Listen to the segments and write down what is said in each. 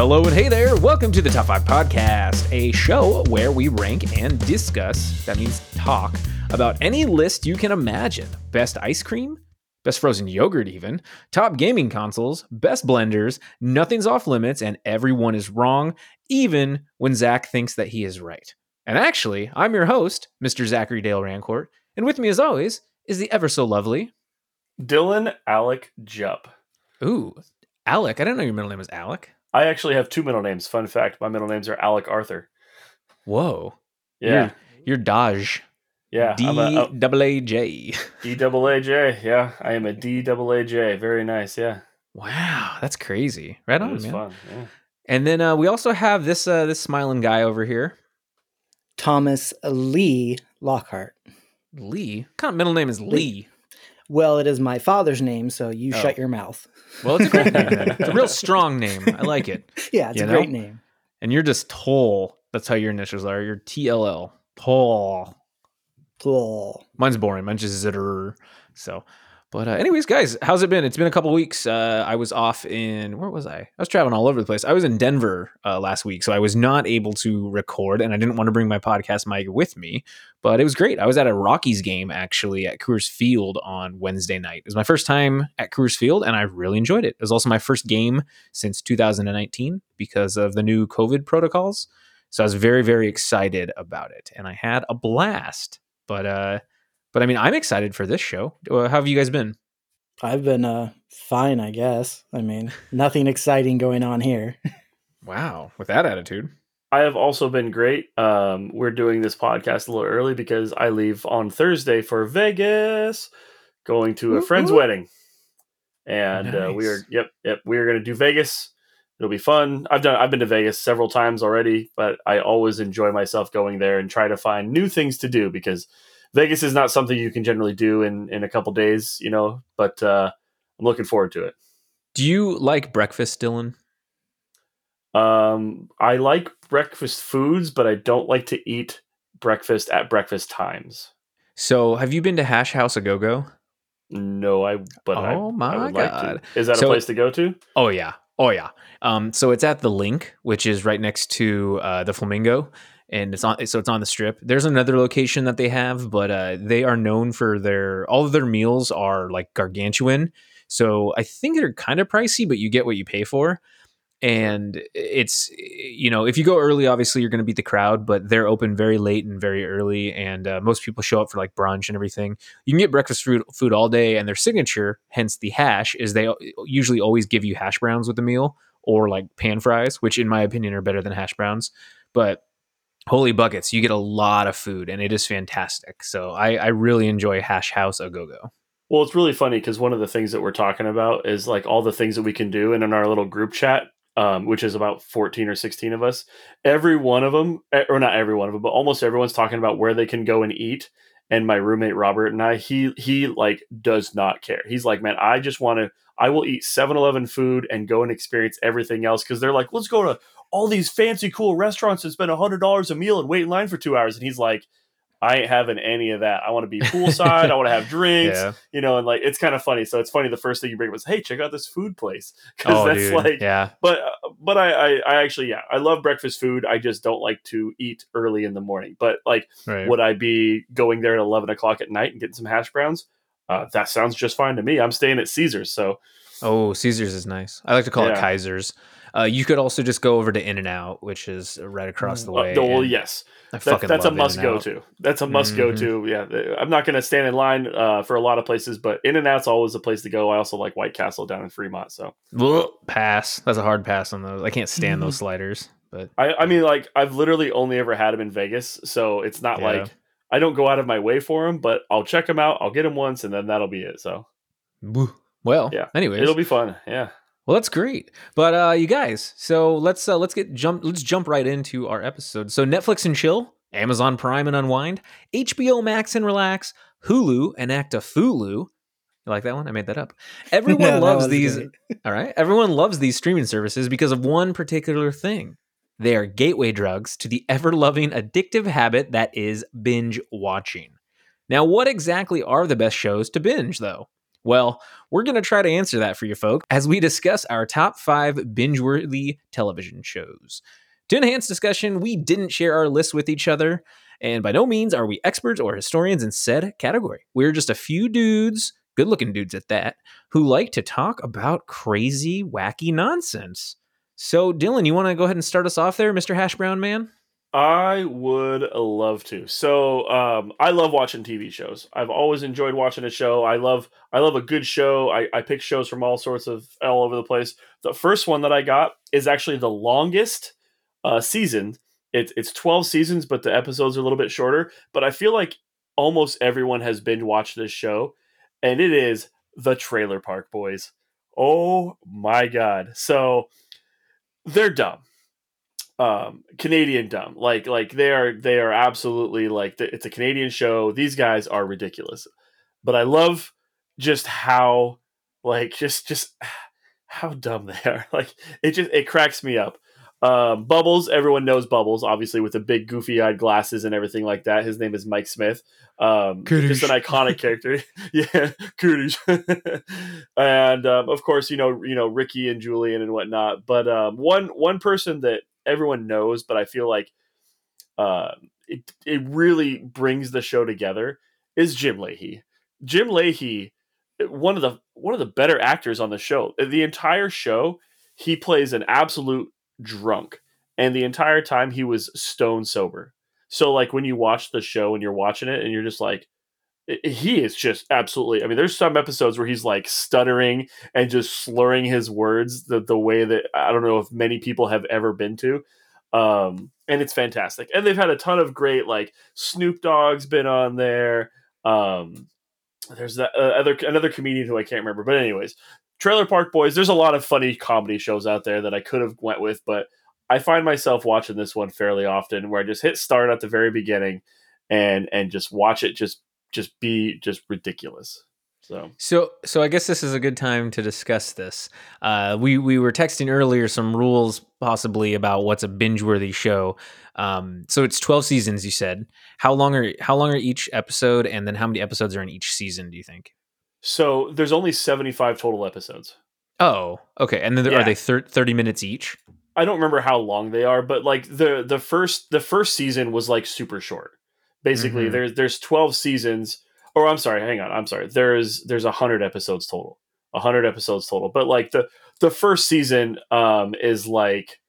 Hello and hey there. Welcome to the Top 5 Podcast, a show where we rank and discuss, that means talk, about any list you can imagine. Best ice cream, best frozen yogurt, even, top gaming consoles, best blenders, nothing's off limits, and everyone is wrong, even when Zach thinks that he is right. And actually, I'm your host, Mr. Zachary Dale Rancourt, and with me as always is the ever so lovely. Dylan Alec Jupp. Ooh, Alec. I didn't know your middle name was Alec. I actually have two middle names. Fun fact: my middle names are Alec Arthur. Whoa. Yeah, You're, you're Dodge. yeah. D I'm a, a double A J. D double A J. Yeah, I am a D double A J. Very nice. Yeah, Wow, that's crazy. Right on, man. fun. Yeah. And then uh, we also have this uh, this smiling guy over here, Thomas Lee Lockhart. Lee. What kind of middle name is Lee? Well, it is my father's name, so you Oh. shut your mouth. Well, it's a great name. It's a real strong name. I like it. Yeah, it's You a know? great name. And you're just Toll. That's how your initials are. You're TLL. Toll. Cool. Mine's boring. Mine's just Zitter. So, but uh, anyways, guys, how's it been? It's been a couple weeks. Uh, I was off in where was I? I was traveling all over the place. I was in Denver uh, last week, so I was not able to record, and I didn't want to bring my podcast mic with me. But it was great. I was at a Rockies game actually at Coors Field on Wednesday night. It was my first time at Coors Field, and I really enjoyed it. It was also my first game since 2019 because of the new COVID protocols. So I was very, very excited about it, and I had a blast. But uh, but I mean, I'm excited for this show. Uh, how have you guys been? I've been uh fine, I guess. I mean, nothing exciting going on here. Wow, with that attitude. I have also been great. Um, we're doing this podcast a little early because I leave on Thursday for Vegas, going to a Whoop, friend's wedding, and uh, we are yep yep we are going to do Vegas. It'll be fun. I've done I've been to Vegas several times already, but I always enjoy myself going there and try to find new things to do because Vegas is not something you can generally do in in a couple days, you know. But uh, I'm looking forward to it. Do you like breakfast, Dylan? Um, I like breakfast foods, but I don't like to eat breakfast at breakfast times. So, have you been to Hash House a Go Go? No, I. But Oh I my like God. to. Is that So- a place to go to? Oh yeah, oh yeah. Um, so it's at the LINQ, which is right next to uh, the Flamingo, and it's on. So it's on the Strip. There's another location that they have, but uh, they are known for their all of their meals are like gargantuan. So I think they're kind of pricey, but you get what you pay for. And it's you know if you go early, obviously you're going to beat the crowd, but they're open very late and very early, and uh, most people show up for like brunch and everything. You can get breakfast food food all day, and their signature, hence the hash, is they usually always give you hash browns with the meal or like pan fries, which in my opinion are better than hash browns. But holy buckets, you get a lot of food, and it is fantastic. So I, I really enjoy Hash House a go go. Well, it's really funny because one of the things that we're talking about is like all the things that we can do, and in our little group chat, um, which is about fourteen or sixteen of us, every one of them, or not every one of them, but almost everyone's talking about where they can go and eat. And my roommate Robert and I, he he like does not care. He's like, man, I just want to. I will eat 7-Eleven food and go and experience everything else because they're like, let's go to all these fancy, cool restaurants and spend hundred dollars a meal and wait in line for two hours. And he's like, I ain't having any of that. I want to be poolside. I want to have drinks Yeah. you know, and like it's kind of funny. So it's funny. The first thing you bring up was, "Hey, check out this food place," because Oh, that's dude. like. yeah. But but I, I I actually yeah I love breakfast food. I just don't like to eat early in the morning. But like, Right. would I be going there at eleven o'clock at night and getting some hash browns? Uh, that sounds just fine to me. I'm staying at Caesars, so Oh, Caesars is nice. I like to call it Kaiser's. Uh, you could also just go over to In-N-Out, which is right across the uh, way. well, yes, that, that's a must go to. That's a must go Mhm. to. Yeah, I'm not going to stand in line uh, for a lot of places, but In-N-Out's always a place to go. I also like White Castle down in Fremont, so. Pass. That's a hard pass on those. I can't stand those sliders. But I, I mean, like I've literally only ever had them in Vegas, so it's not Yeah. like I don't go out of my way for them, but I'll check them out. I'll get them once, and then that'll be it. So well, Yeah. Anyways, it'll be fun. Yeah. Well, that's great. But uh you guys, so let's uh, let's get jump let's jump right into our episode. So Netflix and chill, Amazon Prime and unwind, HBO Max and relax, Hulu and act a Fulu. You like that one? I made that up. Everyone No, loves these. All right. Everyone loves these streaming services because of one particular thing. They are gateway drugs to the ever loving addictive habit that is binge watching. Now, what exactly are the best shows to binge, though? Well, we're going to try to answer that for you folks as we discuss our top five binge worthy television shows. To enhance discussion, we didn't share our list with each other, and by no means are we experts or historians in said category. We're just a few dudes, good looking dudes at that, who like to talk about crazy, wacky nonsense. So, Dylan, you want to go ahead and start us off there, Mr. Hash Brown Man? I would love to. So, um, I love watching TV shows. I've always enjoyed watching a show. I love, I love a good show. I, I pick shows from all sorts of all over the place. The first one that I got is actually the longest uh, season. It's it's twelve seasons, but the episodes are a little bit shorter. But I feel like almost everyone has binge watched this show, and it is the Trailer Park Boys. Oh my god! So they're dumb um canadian dumb. Like like they are they are absolutely like it's a canadian show. These guys are ridiculous. But i love just how like just just how dumb they are. Like it just it cracks me up. Um bubbles everyone knows bubbles obviously with the big goofy eyed glasses and everything like that. His name is mike smith. Um just an iconic character. Yeah cooties and um, of course you know you know ricky and julian and whatnot. But um one one person that everyone knows, but I feel like uh, it it really brings the show together is Jim Lahey. Jim Lahey, one of the one of the better actors on the show. The entire show, he plays an absolute drunk, and the entire time he was stone sober. So like when you watch the show and you're watching it and you're just like, he is just absolutely. I mean, there's some episodes where he's like stuttering and just slurring his words the the way that I don't know if many people have ever been to. Um, and it's fantastic. And they've had a ton of great like Snoop Dogg's been on there. Um, there's that uh, other another comedian who I can't remember, but anyways, Trailer Park Boys. There's a lot of funny comedy shows out there that I could have went with, but I find myself watching this one fairly often, where I just hit start at the very beginning and and just watch it just just be just ridiculous. So, so, so I guess this is a good time to discuss this. Uh, we we were texting earlier some rules possibly about what's a binge worthy show. Um, so it's twelve seasons. You said how long are how long are each episode, and then how many episodes are in each season? Do you think? So there's only seventy five total episodes. Oh, okay. And then yeah. are they thir- thirty minutes each? I don't remember how long they are, but like the the first the first season was like super short basically mm-hmm. there's there's 12 seasons or i'm sorry hang on i'm sorry there's there's 100 episodes total 100 episodes total but like the the first season um is like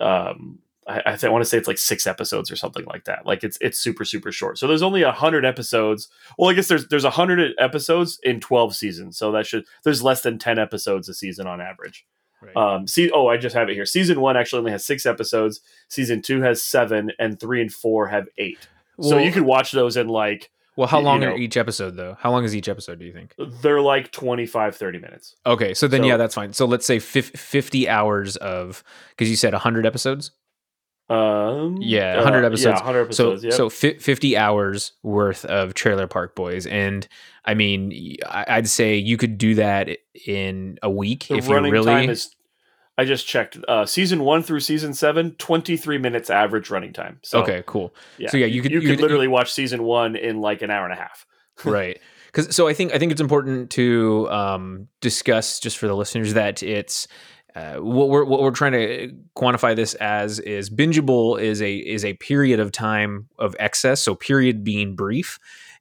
um I, I, I want to say it's like six episodes or something like that. Like it's it's super super short. So there's only a hundred episodes. Well, I guess there's there's a hundred episodes in twelve seasons. So that should there's less than ten episodes a season on average. Right. Um, see, oh, I just have it here. Season one actually only has six episodes. Season two has seven, and three and four have eight. Well, so you could watch those in like well, how long know, are each episode though? How long is each episode, do you think? They're like 25 30 minutes. Okay, so then so, yeah, that's fine. So let's say 50 hours of cuz you said 100 episodes? Um yeah, 100 episodes. Uh, yeah, 100 episodes, so yep. so 50 hours worth of Trailer Park Boys and I mean, I'd say you could do that in a week the if you really time is I just checked uh, season one through season seven, 23 minutes average running time. So, okay, cool. Yeah. So yeah, you could you, you could literally you, watch season one in like an hour and a half. right. Because so I think I think it's important to um, discuss just for the listeners that it's uh, what we're what we're trying to quantify this as is bingeable is a is a period of time of excess. So period being brief,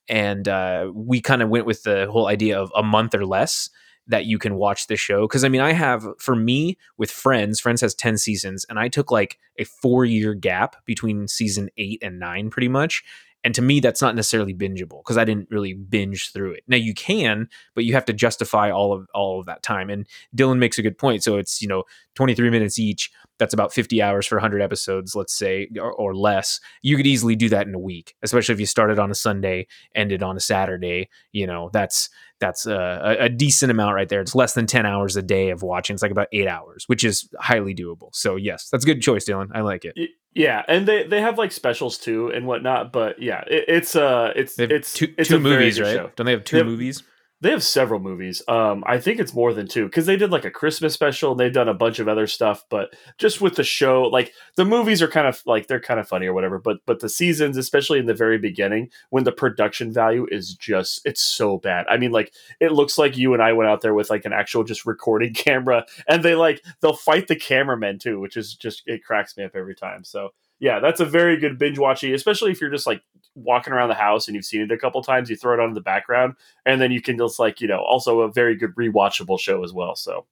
and uh, we kind of went with the whole idea of a month or less that you can watch the show because i mean i have for me with friends friends has 10 seasons and i took like a four year gap between season 8 and 9 pretty much and to me that's not necessarily bingeable because i didn't really binge through it. Now you can but you have to justify all of all of that time and dylan makes a good point. So it's you know 23 minutes each that's about 50 hours for 100 episodes let's say or, or, less. You could easily do that in a week especially if you started on a sunday ended on a saturday you know that's that's a, a decent amount right there. It's less than 10 hours a day of watching. It's like about eight hours which is highly doable. So yes that's a good choice dylan. I like it yeah and they they have like specials too and whatnot but yeah it, it's uh it's it's two, it's two movies right show. don't they have two they have, movies They have several movies. Um, I think it's more than two because they did like a Christmas special and they've done a bunch of other stuff. But just with the show, like the movies are kind of like they're kind of funny or whatever. But but the seasons, especially in the very beginning, when the production value is just it's so bad. I mean, like it looks like you and I went out there with like an actual just recording camera, and they like they'll fight the cameramen too, which is just it cracks me up every time. So yeah, that's a very good binge watching, especially if you're just like walking around the house and you've seen it a couple times. You throw it on in the background, and then you can just like you know, also a very good rewatchable show as well. So,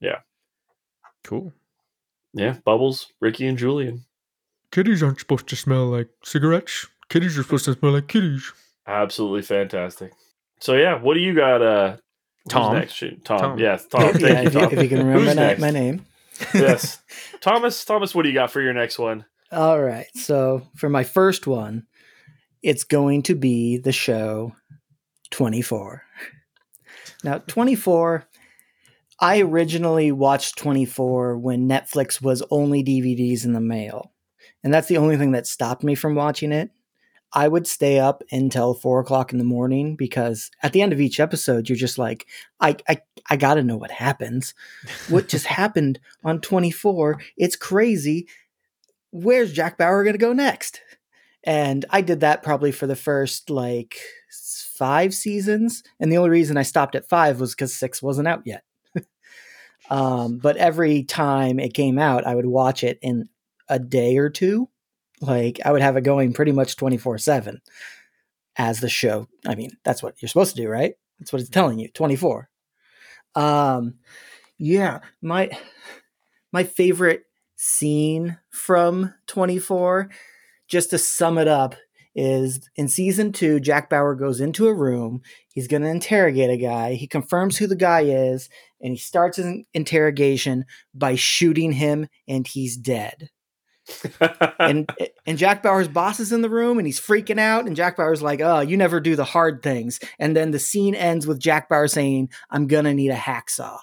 yeah, Cool. yeah, Bubbles, Ricky and Julian, Kitties aren't supposed to smell like cigarettes. Kitties are supposed to smell like kitties. absolutely fantastic. So yeah, what do you got? Uh, Tom. next? Tom. Tom. Yes, Tom. yeah, Thank you, if, you, Tom. if you can remember Who's that, next? my name. yes, Thomas. Thomas, what do you got for your next one? All right. So for my first one, it's going to be the show 24. Now, 24, I originally watched 24 when Netflix was only DVDs in the mail. And that's the only thing that stopped me from watching it. I would stay up until four o'clock in the morning because at the end of each episode, you're just like, I, I, I gotta know what happens. What just happened on 24? It's crazy where's Jack Bauer going to go next? And I did that probably for the first like five seasons. And the only reason I stopped at five was because six wasn't out yet. um, but every time it came out, I would watch it in a day or two. Like I would have it going pretty much 24 7 as the show. I mean, that's what you're supposed to do, right? That's what it's telling you 24. Um, yeah, my my favorite scene from 24 just to sum it up is in season 2 Jack Bauer goes into a room he's going to interrogate a guy he confirms who the guy is and he starts his interrogation by shooting him and he's dead and and Jack Bauer's boss is in the room and he's freaking out and Jack Bauer's like, "Oh, you never do the hard things." And then the scene ends with Jack Bauer saying, "I'm going to need a hacksaw."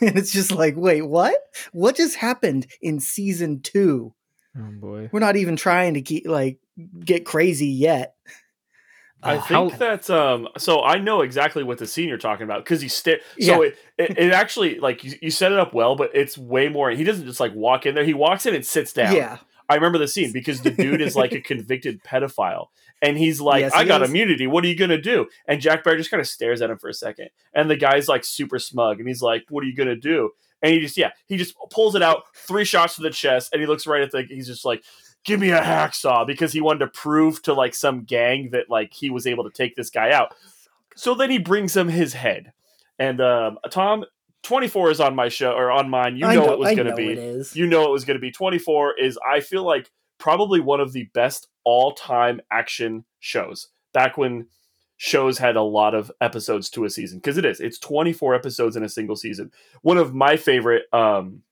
and it's just like, "Wait, what? What just happened in season 2? Oh boy. We're not even trying to keep like get crazy yet." I Uh, think how- that's um. So I know exactly what the scene you're talking about because he sta- So Yeah. it, it it actually like you, you set it up well, but it's way more. He doesn't just like walk in there. He walks in and sits down. Yeah. I remember the scene because the dude is like a convicted pedophile, and he's like, Yes, "I he got is. immunity. What are you gonna do?" And Jack Bauer just kind of stares at him for a second, and the guy's like super smug, and he's like, "What are you gonna do?" And he just yeah, he just pulls it out, three shots to the chest, and he looks right at the. He's just like, "Give me a hacksaw," because he wanted to prove to like some gang that like he was able to take this guy out. So then he brings him his head, and um, Tom. 24 is on my show or on mine. You I know, it was going to be it is. you know it was going to be 24 is i feel like probably one of the best all-time action shows back when shows had a lot of episodes to a season because it is it's 24 episodes in a single season one of my favorite um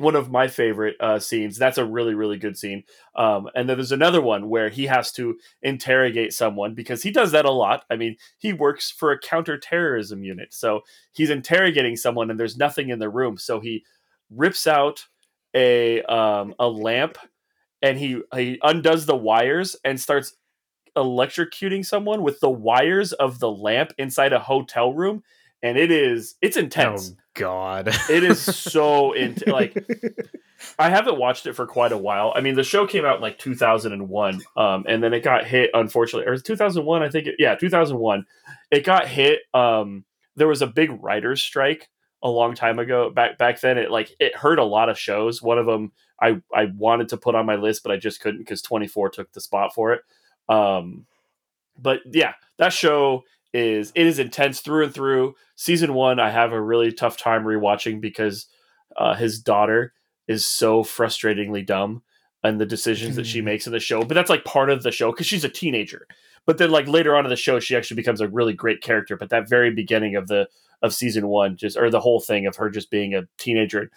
one of my favorite uh, scenes. That's a really, really good scene. Um, and then there's another one where he has to interrogate someone because he does that a lot. I mean, he works for a counterterrorism unit, so he's interrogating someone, and there's nothing in the room. So he rips out a um, a lamp, and he he undoes the wires and starts electrocuting someone with the wires of the lamp inside a hotel room. And it is it's intense Oh God. it is so intense like I haven't watched it for quite a while. I mean, the show came out in like 2001, um, and then it got hit. Unfortunately, or 2001, I think. It, yeah, 2001. It got hit. Um, there was a big writers' strike a long time ago. Back back then, it like it hurt a lot of shows. One of them I I wanted to put on my list, but I just couldn't because 24 took the spot for it. Um, but yeah, that show is it is intense through and through. Season one, I have a really tough time rewatching because uh, his daughter is so frustratingly dumb and the decisions that she Mm. makes in the show. But that's like part of the show because she's a teenager. But then like later on in the show, she actually becomes a really great character. But that very beginning of the of season one, just or the whole thing of her just being a teenager,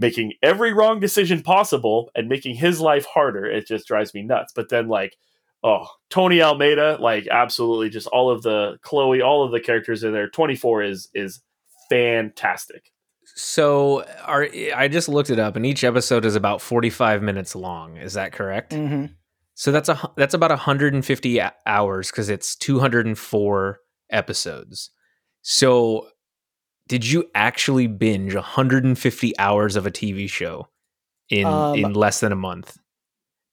making every wrong decision possible and making his life harder, it just drives me nuts. But then like oh Tony Almeida, like absolutely just all of the Chloe, all of the characters in there. Twenty four is is fantastic. So are I just looked it up, and each episode is about forty-five minutes long. Is that correct? hmm So that's a that's about 150 hours because it's 204 episodes. So, did you actually binge 150 hours of a TV show in Um, in less than a month?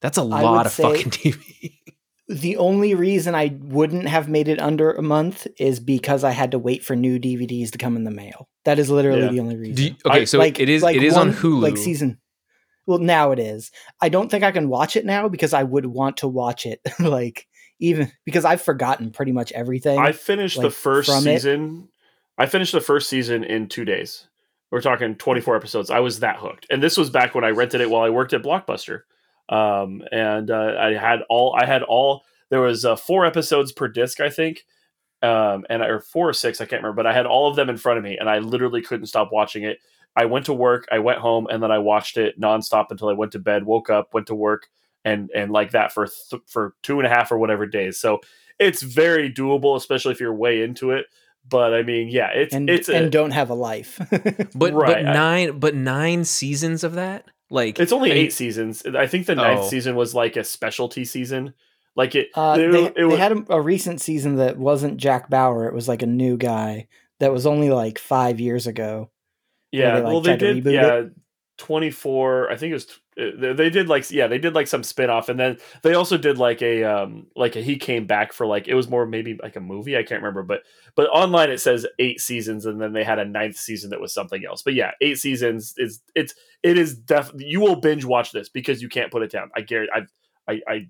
That's a I lot of fucking TV. The only reason I wouldn't have made it under a month is because I had to wait for new DVDs to come in the mail. That is literally Yeah. the only reason. You- okay, I- so it is it is on one- Hulu. Like season. Well, now it is. I don't think I can watch it now because I would want to watch it like even because I've forgotten pretty much everything. I finished the first season it. I finished the first season in two days. We're talking 24 episodes. I was that hooked, and this was back when I rented it while I worked at Blockbuster. Um, and uh, I had all. I had all. There was uh, four episodes per disc, I think, um, and or four or six, I can't remember. But I had all of them in front of me, and I literally couldn't stop watching it. I went to work, I went home, and then I watched it nonstop until I went to bed. Woke up, went to work, and and like that for th- for two and a half or whatever days. So it's very doable, especially if you're way into it. But I mean, yeah, it's and it's a, and don't have a life. but Right, but I- nine but nine seasons of that? Like it's only I eight seasons. I think the ninth Oh. season was like a specialty season. Like it, Uh, it, they, it they had a, a recent season that wasn't Jack Bauer. It was like a new guy that was only like five years ago. yeah. they, like, well, they did. Yeah, twenty four. I think it was. They did like yeah, they did like some spin off, and then they also did like a um like a he came back for like it was more maybe like a movie. I can't remember, but but online it says eight seasons, and then they had a ninth season that was something else. But yeah, eight seasons is it's it is def you will binge watch this because you can't put it down. I guarantee I I, I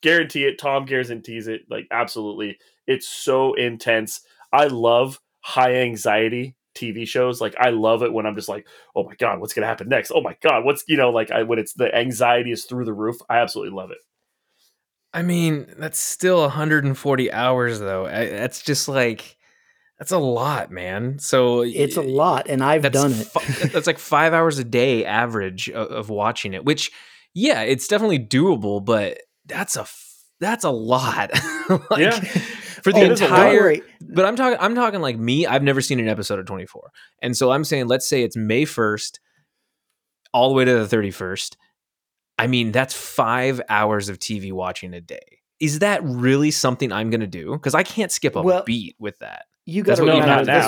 guarantee it. Tom guarantees it. Like absolutely, it's so intense. I love high anxiety TV shows. Like I love it when I'm just like, oh my god, what's gonna happen next? Oh my god, what's you know like I, when it's the anxiety is through the roof. I absolutely love it. I mean, that's still 140 hours though. I, that's just like that's a lot, man. So It's a lot, and I've done it. fi- that's like five hours a day average of, of watching it. Which, yeah, it's definitely doable, but that's a f- that's a lot. like, Yeah. For the Oh, it is a lot. Don't entire. worry. But I'm talking. I'm talking like me. I've never seen an episode of 24, and so I'm saying, let's say it's May 1st, all the way to the 31st. I mean, that's five hours of TV watching a day. Is that really something I'm going to do? Because I can't skip a Well, beat with that. You got That's to what you remember this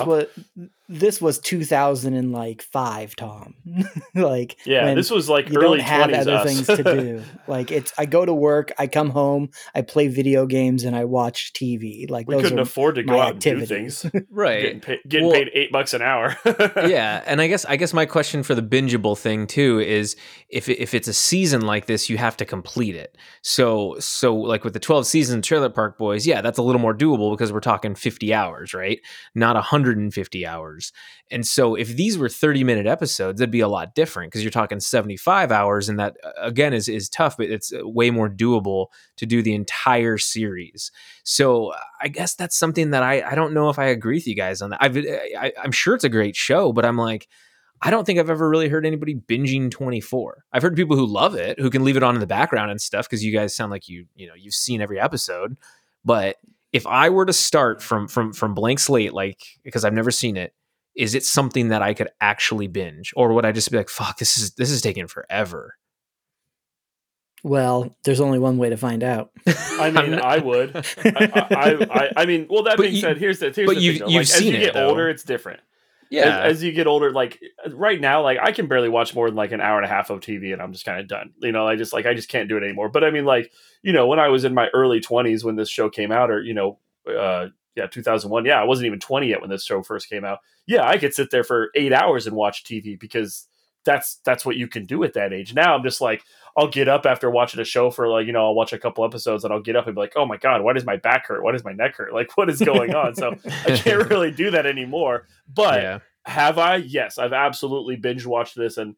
now. Was this was 2005, Tom. like Yeah, when this was like you early don't have 20s other us. Uh, things to do. Like it's I go to work, I come home, I play video games, and I watch TV. Like we those couldn't are afford to go my out and do things. Right. Getting, paid, getting Well- paid eight bucks an hour. yeah, and I guess I guess my question for the bingeable thing too is if if it's a season like this, you have to complete it. So so like with the twelve season Trailer Park Boys, yeah, that's a little more doable because we're talking fifty hours, right? Not hundred and fifty hours. And so if these were thirty minute episodes, that'd be a lot different because you're talking seventy five hours, and that uh, again is is tough, but it's uh, way more doable to do the entire series. So I guess that's something that I I don't know if I agree with you guys on that. I've, I I'm sure it's a great show, but I'm like. I don't think I've ever really heard anybody binging 24. I've heard people who love it, who can leave it on in the background and stuff because you guys sound like you, you know, you've seen every episode. But if I were to start from from from blank slate like because I've never seen it, is it something that I could actually binge or would I just be like, "Fuck, this is this is taking forever." Well, there's only one way to find out. I mean, I would. I, I, I, I mean, well, that But being you- said, here's the here's but the you've- thing. Though. you've Like, as seen you it, get though. older, it's different. Yeah. As, as you get older, like right now, like I can barely watch more than like an hour and a half of TV, and I'm just kind of done. You know, I just like I just can't do it anymore. But I mean, like you know, when I was in my early 20s when this show came out, or you know, uh, yeah, 2001. Yeah, I wasn't even 20 yet when this show first came out. Yeah, I could sit there for eight hours and watch TV because that's that's what you can do at that age. Now I'm just like, I'll get up after watching a show for like, you know, I'll watch a couple episodes and I'll get up and be like, oh my God, why does my back hurt? Why does my neck hurt? Like, what is going on? So I can't really do that anymore. But yeah. have I? Yes, I've absolutely binge watched this, and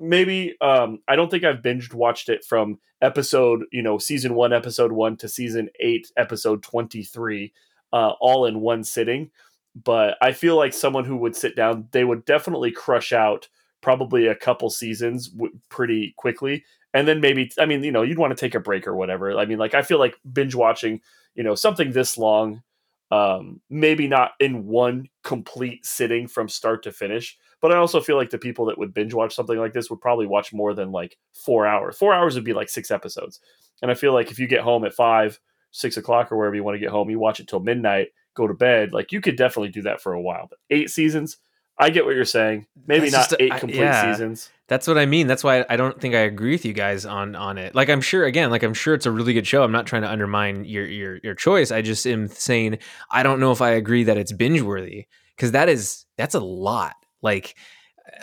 maybe um, I don't think I've binge watched it from episode, you know, season one, episode one to season eight, episode twenty three, uh, all in one sitting. But I feel like someone who would sit down, they would definitely crush out probably a couple seasons w- pretty quickly, and then maybe I mean, you know, you'd want to take a break or whatever. I mean, like I feel like binge watching, you know, something this long um, maybe not in one complete sitting from start to finish. But I also feel like the people that would binge watch something like this would probably watch more than like four hours. Four hours would be like six episodes. And I feel like if you get home at five, six o'clock, or wherever you want to get home, you watch it till midnight, go to bed. Like you could definitely do that for a while. But eight seasons, I get what you're saying. Maybe That's not a- eight I- complete yeah. seasons. That's what I mean. That's why I don't think I agree with you guys on on it. Like I'm sure again, like I'm sure it's a really good show. I'm not trying to undermine your your your choice. I just am saying I don't know if I agree that it's binge worthy because that is that's a lot. Like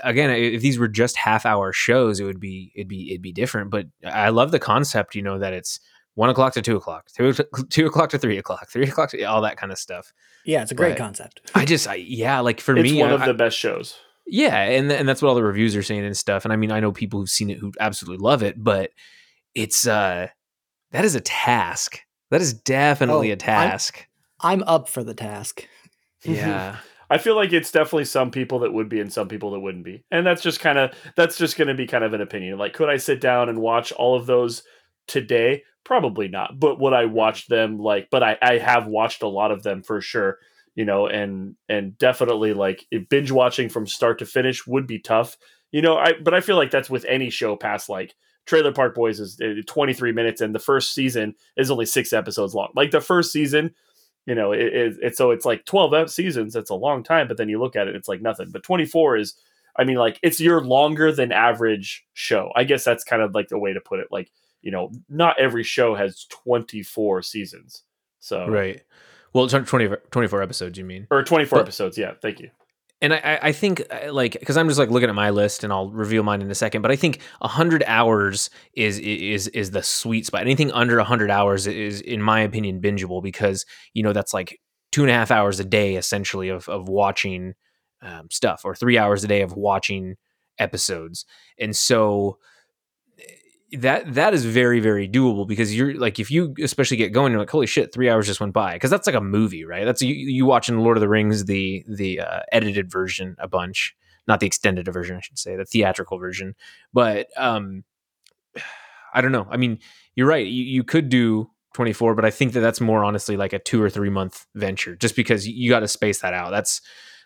again, if these were just half hour shows, it would be it'd be it'd be different. But I love the concept, you know, that it's one o'clock to two o'clock, two, two o'clock to three o'clock, three o'clock, to, all that kind of stuff. Yeah, it's a great Right. concept. I just, I, yeah, like for me It's me, one I- of I- the best shows. yeah, and and that's what all the reviews are saying and stuff. And I mean, I know people who've seen it who absolutely love it, but it's uh that is a task. That is definitely Oh, a task. I'm up for the task. yeah. I feel like it's definitely some people that would be and some people that wouldn't be. And that's just kind of that's just going to be kind of an opinion. Like could I sit down and watch all of those today? Probably not. But would I watch them like but I I have watched a lot of them for sure, you know, and and definitely like binge watching from start to finish would be tough. You know, I but I feel like that's with any show past like Trailer Park Boys is uh, 23 minutes and the first season is only 6 episodes long. Like the first season you know it, it, it's so it's like 12 seasons that's a long time but then you look at it it's like nothing but 24 is i mean like it's your longer than average show i guess that's kind of like the way to put it like you know not every show has 24 seasons so Right. Well, it's 20, 24 episodes, you mean? or 24 But- episodes yeah thank you and I- I, think uh, like because I'm just like looking at my list, and I'll reveal mine in a second. But I think hundred hours is is is the sweet spot. Anything under hundred hours is, in my opinion, bingeable because you know that's like two and a half hours a day essentially of of watching um, stuff, or three hours a day of watching episodes, and so that that is very very doable because you're like if you especially get going you're like holy shit three hours just went by. Because that's like a movie right? That's you, you watching lord of the rings the the uh, edited version a bunch. Not the extended version i should say the theatrical version. But um i don't know. I mean you're right. You, you could do 24 but i think that that's more honestly like a two or three month venture just because you, you got to space that out. That's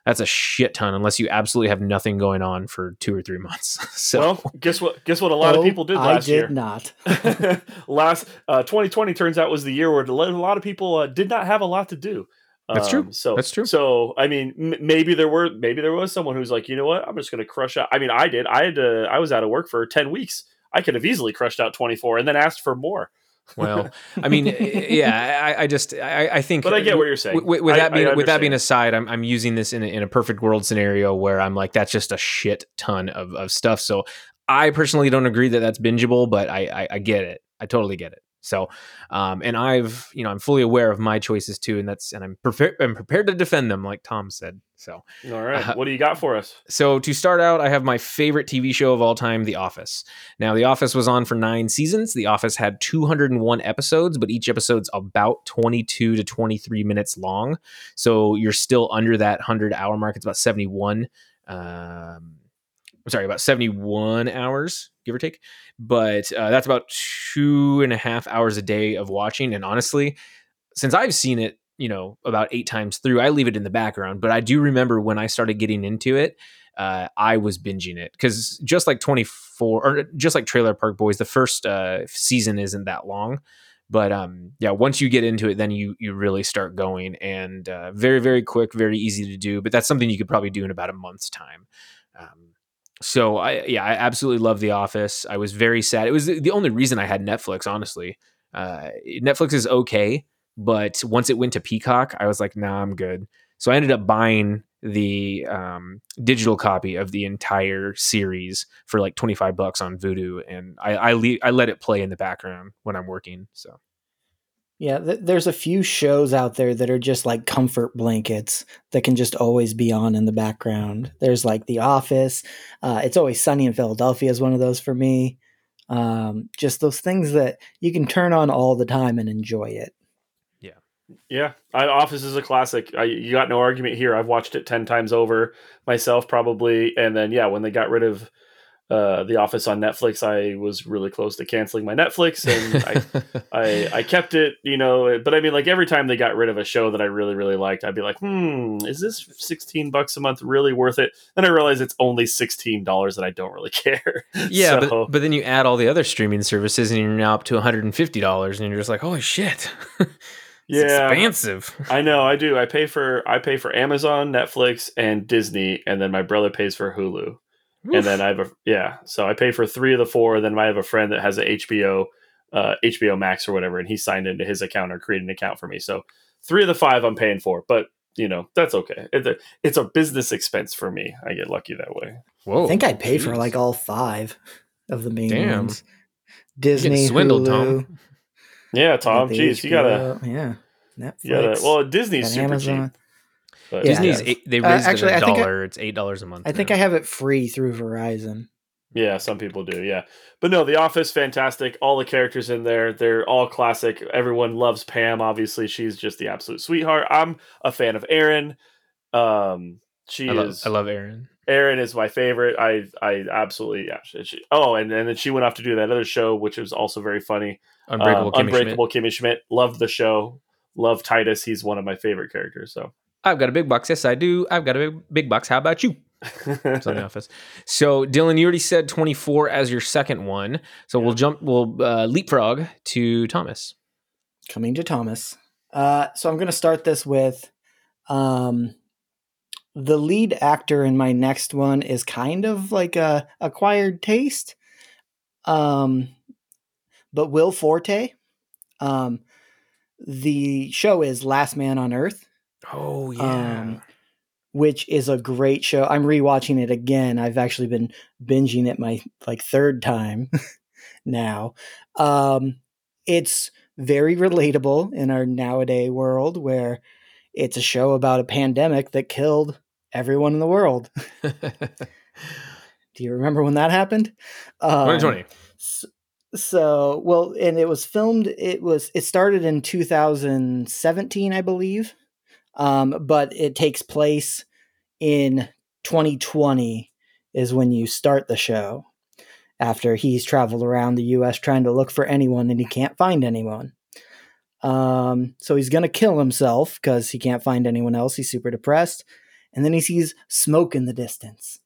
that's a shit ton unless you absolutely have nothing going on for two or three months so well guess what guess what a lot of Oh, people did last year. I last did year not. last uh 2020 turns out was the year where a lot of people uh, did not have a lot to do That's true. Um, So That's true. So I mean, m- maybe there were maybe there was someone who's like, you know what, I'm just going to crush out. I mean, I did. I had to. I was out of work for ten weeks. I could have easily crushed out 24 and then asked for more. Well, I mean, yeah, I, I just, I, I think, But I get what you're saying. With, with I- that being, I with that being aside, I'm, I'm using this in a, in a perfect world scenario where I'm like, that's just a shit ton of, of stuff. So I personally don't agree that that's bingeable, but I, I, I get it. I totally get it. So, um, and I've, you know, I'm fully aware of my choices too, and that's, and I'm prepared, I'm prepared to defend them, like Tom said. So, All right, Uh, what do you got for us? so to start out, I have my favorite TV show of all time, The Office. Now, The Office was on for nine seasons. The Office had 201 episodes, but each episode's about 22 to 23 minutes long. So you're still under that 100 hour mark. It's about 71. Um, I'm sorry, about 71 hours, give or take. But uh, that's about two and a half hours a day of watching. And honestly, since I've seen it, you know, about eight times through, I leave it in the background. But I do remember when I started getting into it, uh, I was binging it because just like 24 or just like Trailer Park Boys, the first uh, season isn't that long. But um, yeah, once you get into it, then you you really start going, and uh, very very quick, very easy to do. But that's something you could probably do in about a month's time. Um, so I yeah, I absolutely love The Office. I was very sad. It was the only reason I had Netflix, honestly. Uh, Netflix is okay, but once it went to Peacock, I was like, nah, I'm good. So I ended up buying the um, digital copy of the entire series for like 25 bucks on Vudu, and I I, le- I let it play in the background when I'm working. So Yeah, th- there's a few shows out there that are just like comfort blankets that can just always be on in the background. There's like The Office. Uh, it's always Sunny in Philadelphia is one of those for me. Um, just those things that you can turn on all the time and enjoy it. Yeah, yeah. I, Office is a classic. I, you got no argument here. I've watched it ten times over myself, probably. And then, yeah, when they got rid of uh, The Office on Netflix, I was really close to canceling my Netflix, and I, I, I kept it. You know, but I mean, like every time they got rid of a show that I really, really liked, I'd be like, hmm, is this sixteen bucks a month really worth it? Then I realized it's only sixteen dollars, and I don't really care. yeah, So- but but then you add all the other streaming services, and you're now up to 150 dollars, and you're just like, holy shit. Yeah, expansive. I know. I do. I pay for I pay for Amazon, Netflix, and Disney, and then my brother pays for Hulu. And then I have a yeah. So I pay for three of the four. Then I have a friend that has a HBO, uh, HBO Max or whatever, and he signed into his account or created an account for me. So three of the five I'm paying for, but you know that's okay. It's a, it's a business expense for me. I get lucky that way. Whoa, I think I pay for like all five of the main Damn. ones. Disney, swindled, Hulu, Tom. Yeah, Tom. the Jeez, you gotta, HBO, yeah, Netflix, you gotta. Well, Disney's super Amazon. cheap. But Yeah. Disney's Yeah. eight, they Uh, raised actually, it I a think I- it's eight dollars a month. I think. I have it free through Verizon. Yeah, some people do. Yeah, but no, The Office, fantastic. All the characters in there, they're all classic. Everyone loves Pam. Obviously, she's just the absolute sweetheart. I'm a fan of Erin. Um, she I love, is. I love Erin. Erin is my favorite. I I absolutely yeah. She, she- oh, and, and then she went off to do that other show, which was also very funny. Unbreakable Um, Kimmy Schmidt. Unbreakable Kimmy Schmidt. Loved the show. Love Titus. He's one of my favorite characters. So. I've got a big box. Yes, I do. I've got a big, big box. How about you? The office. So, Dylan, you already said 24 as your second one. So we'll jump, we'll uh, leapfrog to Thomas. Coming to Thomas. Uh, so I'm going to start this with um, the lead actor in my next one is kind of like a acquired taste. Um, but Will Forte. Um, the show is Last Man on Earth. Oh, Um, which is a great show. I'm rewatching it again. I've actually been binging it my like third time now. Um, it's very relatable in our nowadays world where it's a show about a pandemic that killed everyone in the world. Do you remember when that happened? Um, 2020. s- so well and it was filmed it was it started in 2017 i believe um, but it takes place in 2020 is when you start the show after he's traveled around the us trying to look for anyone and he can't find anyone. Um, so he's going to kill himself because he can't find anyone else he's super depressed and then he sees smoke in the distance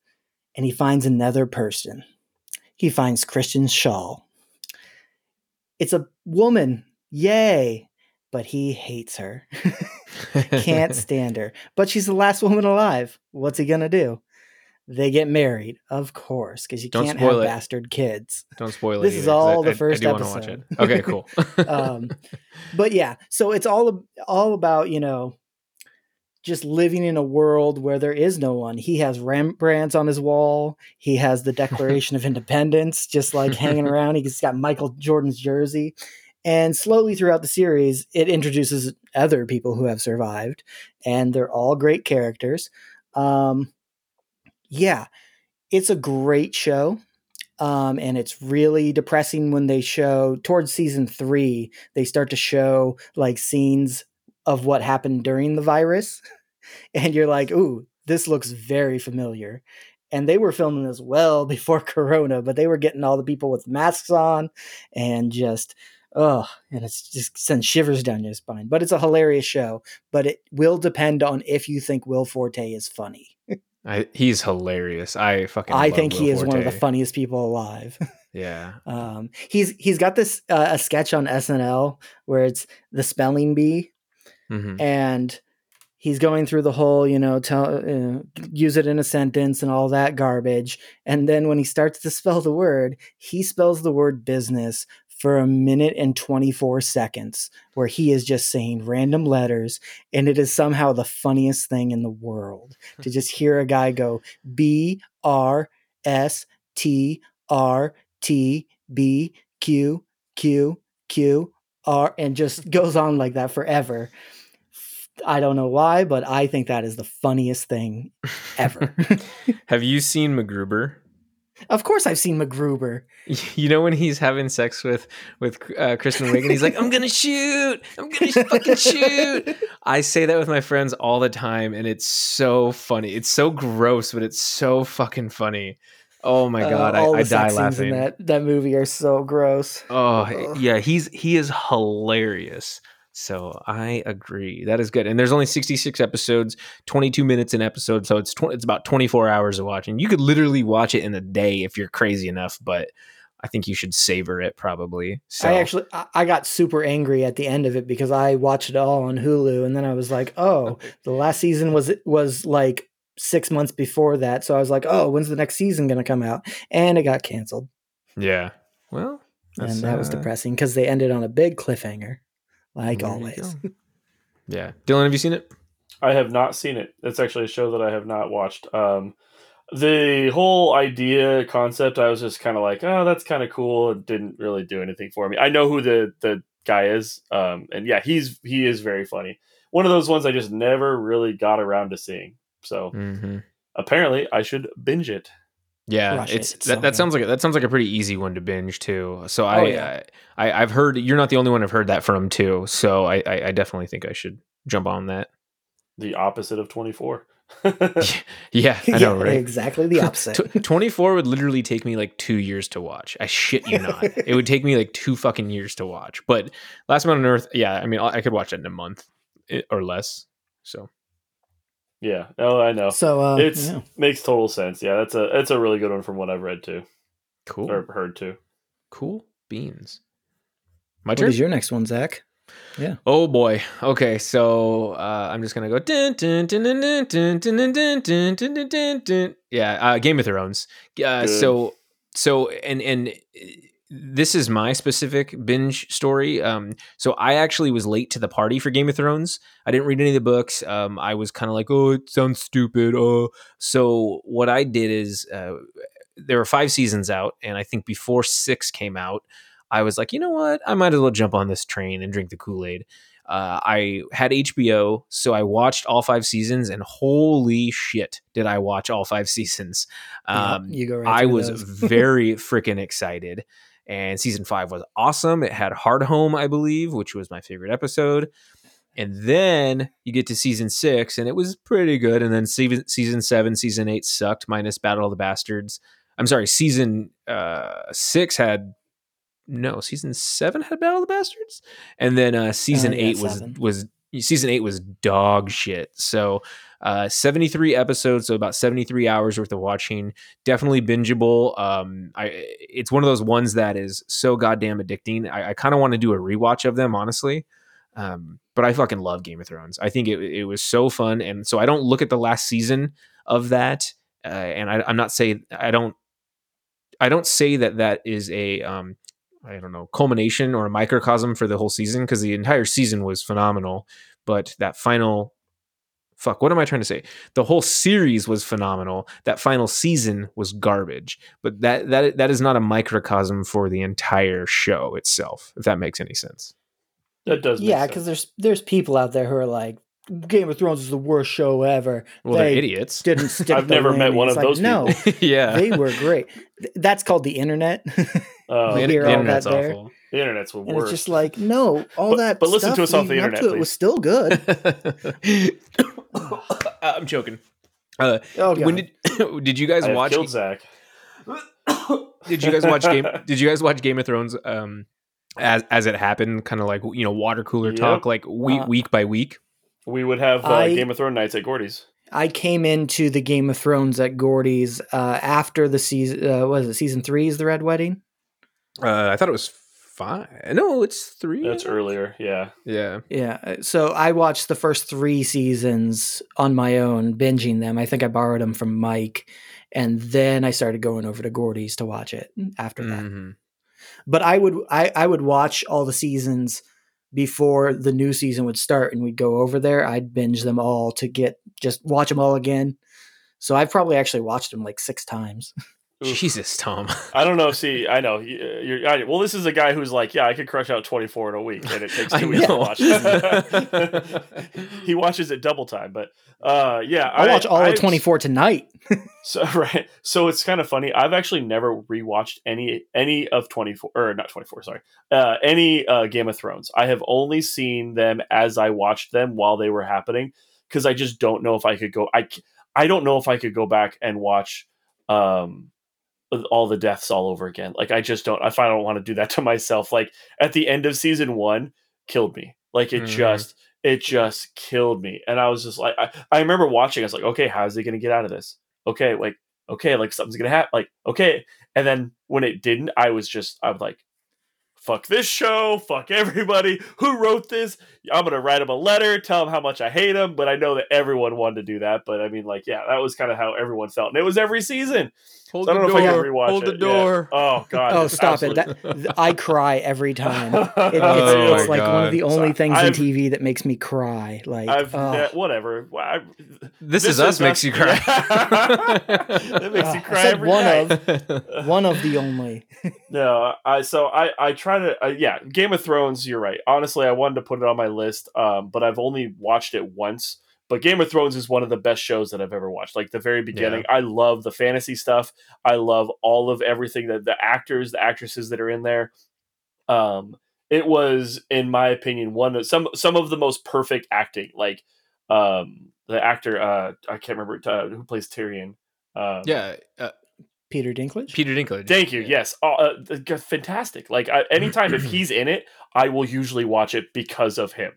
and he finds another person. He finds Kristen Schaal it's a woman. Yay but he hates her can't stand her. But she's the last woman alive. What's he gonna do? They get married, of course, because you Don't can't have it. bastard kids. Don't spoil it. This is either, all I- the first I, I do wanna watch episode. Okay, cool. Um, But yeah, so it's all all about you know just living in a world where there is no one. He has Rembrandts on his wall. He has the Declaration of Independence just like hanging around. He's got Michael Jordan's jersey. And slowly throughout the series, it introduces other people who have survived, and they're all great characters. Um, yeah, it's a great show. Um, and it's really depressing when they show towards season three, they start to show like scenes of what happened during the virus. And you're like, ooh, this looks very familiar. And they were filming as well before Corona, but they were getting all the people with masks on and just, oh, and it's just sends shivers down your spine. But it's a hilarious show. But it will depend on if you think Will Forte is funny. I, he's hilarious. I fucking. I think he Will is one of the funniest people alive. Yeah. Um, he's he's got this uh, a sketch on SNL where it's the spelling bee, hmm and he's going through the whole you know tell uh, use it in a sentence and all that garbage, and then when he starts to spell the word, he spells the word business for a minute and 24 seconds where he is just saying random letters and it is somehow the funniest thing in the world hmm. to just hear a guy go b r s t r T B Q Q Q R and just goes on like that forever. I don't know why, but I think that is the funniest thing ever. Have you seen MacGruber? Of course, I've seen MacGruber. You know when he's having sex with with uh, Kristen Wiig and he's like, "I'm gonna shoot, I'm gonna fucking shoot." I say that with my friends all the time, and it's so funny. It's so gross, but it's so fucking funny. Oh my Uh, god, all I, I the die scenes in laughing. that that movie are so gross. Oh Ugh. yeah, he's he is hilarious. So I agree. That is good. And there's only 66 episodes, 22 minutes an episode, so it's tw- it's about 24 hours of watching. You could literally watch it in a day if you're crazy enough, but I think you should savor it probably. So I actually I- got super angry at the end of it because I watched it all on Hulu and then I was like, oh, the last season was was like six months before that. So I was like, oh, when's the next season gonna come out? And it got canceled. yeah. Well, and that was uh, depressing because they ended on a big cliffhanger. Like there always. Yeah, Dylan, have you seen it? I have not seen it. It's actually a show that I have not watched. Um, the whole idea concept, I was just kind of like, oh, that's kind of cool. It didn't really do anything for me. I know who the the guy is, um, and yeah, he's he is very funny. One of those ones I just never really got around to seeing. So Mm-hmm. apparently, I should binge it. Yeah, Rush it, it's it's that, so that sounds like a, that sounds like a pretty easy one to binge too. So I, Oh, yeah. I, I I've heard you're not the only one I've heard that from too. So I, I, I definitely think I should jump on that. The opposite of twenty four. Yeah, I know, Yeah, right? Exactly the opposite. Tw 24 would literally take me like two years to watch. I shit you not. it would take me like two fucking years to watch. But Last Man on Earth, yeah, I mean, I I could watch that in a month eh, or less. So yeah. Oh, I know. so uh, it's yeah. makes total sense. Yeah, that's a that's a really good one from what I've read too cool, or heard too. cool beans. My what turn. is your next one, Zach? Yeah. Oh boy. Okay, so uh, I'm just gonna go. Dun, dun, dun, dun, dun, dun, dun, dun, dun, dun, dun, dun, dun. Yeah, uh, Game of Thrones. Uh, so so and and uh, this is my specific binge story. Um, so I actually was late to the party for Game of Thrones. I didn't read any of the books. Um, I was kind of like, oh, it sounds stupid. Oh, so what I did is uh, there were five seasons out, and I think before six came out, I was like, you know what? I might as well jump on this train and drink the Kool Aid. Uh, I had HBO, so I watched all five seasons, and holy shit, did I watch all five seasons! Yeah, Um, you go right I was very freaking excited. And season five was awesome. It had Hardhome, I believe, which was my favorite episode. And then you get to season six, and it was pretty good. And then season season seven, season eight sucked, minus Battle of the Bastards. I'm sorry, season uh, six had no season seven had Battle of the Bastards, and then uh, season yeah, eight was seven. was season eight was dog shit. So uh, 73 episodes, so about 73 hours worth of watching. Definitely bingeable. Um, I it's one of those ones that is so goddamn addicting. I, I kind of want to do a rewatch of them, honestly. Um, but I fucking love Game of Thrones. I think it, it was so fun, and so I don't look at the last season of that, uh, and I, I'm not saying I don't. I don't say that that is a um, I don't know culmination or a microcosm for the whole season because the entire season was phenomenal, but that final fuck what am I trying to say? The whole series was phenomenal. That final season was garbage, but that that that is not a microcosm for the entire show itself. If that makes any sense. That does. make Yeah, because there's there's people out there who are like, Game of Thrones is the worst show ever. Well, they're idiots. Didn't stick. I've the never met one It's of like, those No, yeah, they were great. That's called the internet. Uh, the, You inter- hear the internet's that there? Awful. the internet's the and worst. it's just like, no, all But- that. but listen to us off the internet, to It was still good. I'm joking. Uh, Oh when did did you guys I have watch? killed Zach. Did you guys watch Game? Did you guys watch Game of Thrones? Um, as as it happened, kind of like you know water cooler Yep. talk, like week Uh, week by week. We would have uh, I- Game of Thrones nights at Gordy's. I came into the Game of Thrones at Gordy's uh, after the season. Uh, was it season three? Is the Red Wedding? Uh, I thought it was five. No, it's three. That's earlier. Yeah. Yeah. Yeah. uh, So I watched the first three seasons on my own, binging them. I think I borrowed them from Mike, and then I started going over to Gordy's to watch it after that. Mhm. But I would I, I would watch all the seasons before the new season would start, and we'd go over there. I'd binge them all to get just watch them all again. So I've probably actually watched them like six times. Oof. Jesus, Tom. I don't know. See, I know. you- uh, You're, I, well, this is a guy who's like, yeah, I could crush out 24 in a week, and it takes two weeks to watch. he watches it double time, but uh, yeah, I'll watch all I've- of twenty four tonight. So right, so it's kind of funny. I've actually never rewatched any any of 24 or not 24, sorry, uh, any uh, Game of Thrones. I have only seen them as I watched them while they were happening because I just don't know if I could go. I c- I don't know if I could go back and watch um all the deaths all over again. Like I just don't. I find I don't want to do that to myself. Like at the end of season one, killed me. Like it Mhm. just it just killed me, and I was just like, I, I remember watching. I was like, okay, how's he going to get out of this? Okay, like okay, like something's gonna happen. Like okay, and then when it didn't, I was just I was like, fuck this show, fuck everybody who wrote this. I'm gonna write them a letter, tell them how much I hate them. But I know that everyone wanted to do that. But I mean, like, yeah, that was kind of how everyone felt, and it was every season. Hold So I the don't know if I can door. rewatch Hold it. the Yeah. door. Oh god. Oh, it's stop it! That I cry every time. It, it's Oh it's my like one of the only So things I've- in TV that makes me cry. Like, I've oh, ne- whatever. I- This, is us makes you cry. it makes Ah, you I cry said every one night. of. one of the only. No, I so I I try to uh, yeah, Game of Thrones. You're right. Honestly, I wanted to put it on my list, um, but I've only watched it once. But Game of Thrones is one of the best shows that I've ever watched. Like the very beginning, I love the fantasy stuff. I love all of everything that the actors, the actresses that are in there. Um, it was, in my opinion, one of some some of the most perfect acting. Like um, the actor, uh, I can't remember uh, who plays Tyrion. Um, yeah, uh, Peter Dinklage. Peter Dinklage. Thank you. Yeah. Yes. Oh, uh, fantastic. Like I, anytime if he's in it, I will usually watch it because of him,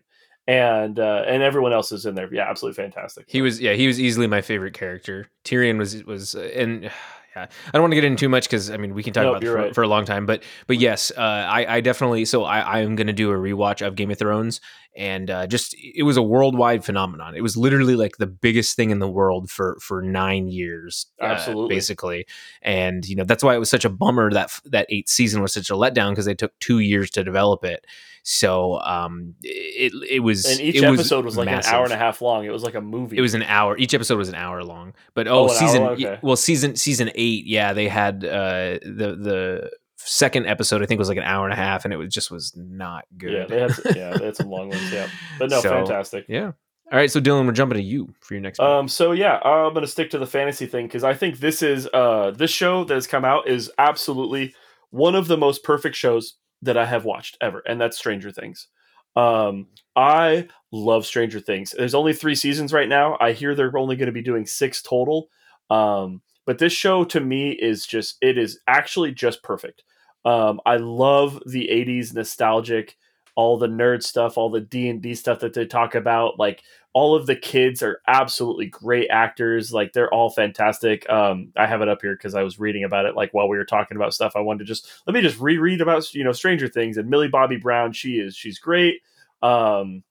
and uh, and everyone else is in there. Yeah, absolutely fantastic. He was yeah, he was easily my favorite character. Tyrion was was uh, and yeah, I don't want to get into too much because I mean we can talk Nope, about you're for, right. for a long time. But but yes, uh, I I definitely so I I am gonna do a rewatch of Game of Thrones and uh, just it was a worldwide phenomenon. It was literally like the biggest thing in the world for for nine years, uh, Absolutely. basically. And you know that's why it was such a bummer that that eighth season was such a letdown because they took two years to develop it. So um, it it was and each episode was, like massive. an hour and a half long. It was like a movie. It was an hour. Each episode was an hour long. But Oh, oh, season? Okay. well season season eight, yeah, they had uh the the second episode I think was like an hour and a half, and it was just was not good. yeah. They had some, yeah, they had some long ones. Yeah, but no, So, fantastic. Yeah. All right, so Dylan, we're jumping to you for your next. Um, so yeah, I'm gonna stick to the fantasy thing because I think this is uh this show that has come out is absolutely one of the most perfect shows that I have watched ever, and that's Stranger Things. Um, I love Stranger Things. There's only three seasons right now. I hear they're only going to be doing six total. Um, but this show to me is just it is actually just perfect. Um, I love the '80s nostalgic, all the nerd stuff, all the D and D stuff that they talk about. Like all of the kids are absolutely great actors. Like they're all fantastic. Um, I have it up here because I was reading about it. Like while we were talking about stuff, I wanted to just let me just reread about you know Stranger Things and Millie Bobby Brown. She is she's great. Um,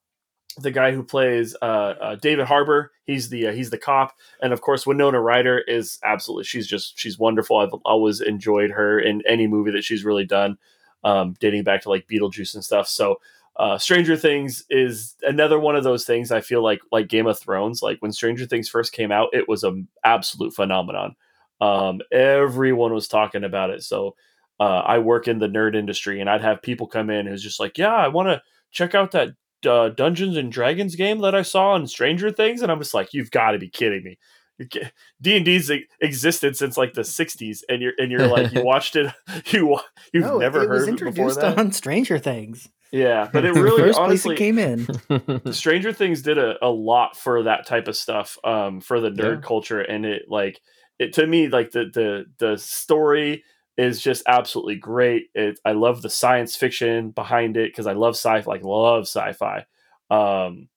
the guy who plays uh, uh, David Harbour, he's the uh, he's the cop, and of course Winona Ryder is absolutely she's just she's wonderful. I've always enjoyed her in any movie that she's really done, um, dating back to like Beetlejuice and stuff. So uh, Stranger Things is another one of those things. I feel like like Game of Thrones. Like when Stranger Things first came out, it was an absolute phenomenon. Um, everyone was talking about it. So uh, I work in the nerd industry, and I'd have people come in who's just like, "Yeah, I want to check out that uh, Dungeons and Dragons game that I saw on Stranger Things," and I'm just like, "You've got to be kidding me." D and D's existed since like the '60s, and you're and you're like you watched it, you you've No, never it heard was it before introduced that. on Stranger Things. Yeah, but it really First honestly place it came in. Stranger Things did a, a lot for that type of stuff, um, for the nerd Yeah. culture, and it like it to me like the the the story is just absolutely great. It, I love the science fiction behind it because I love sci like love sci-fi. Um,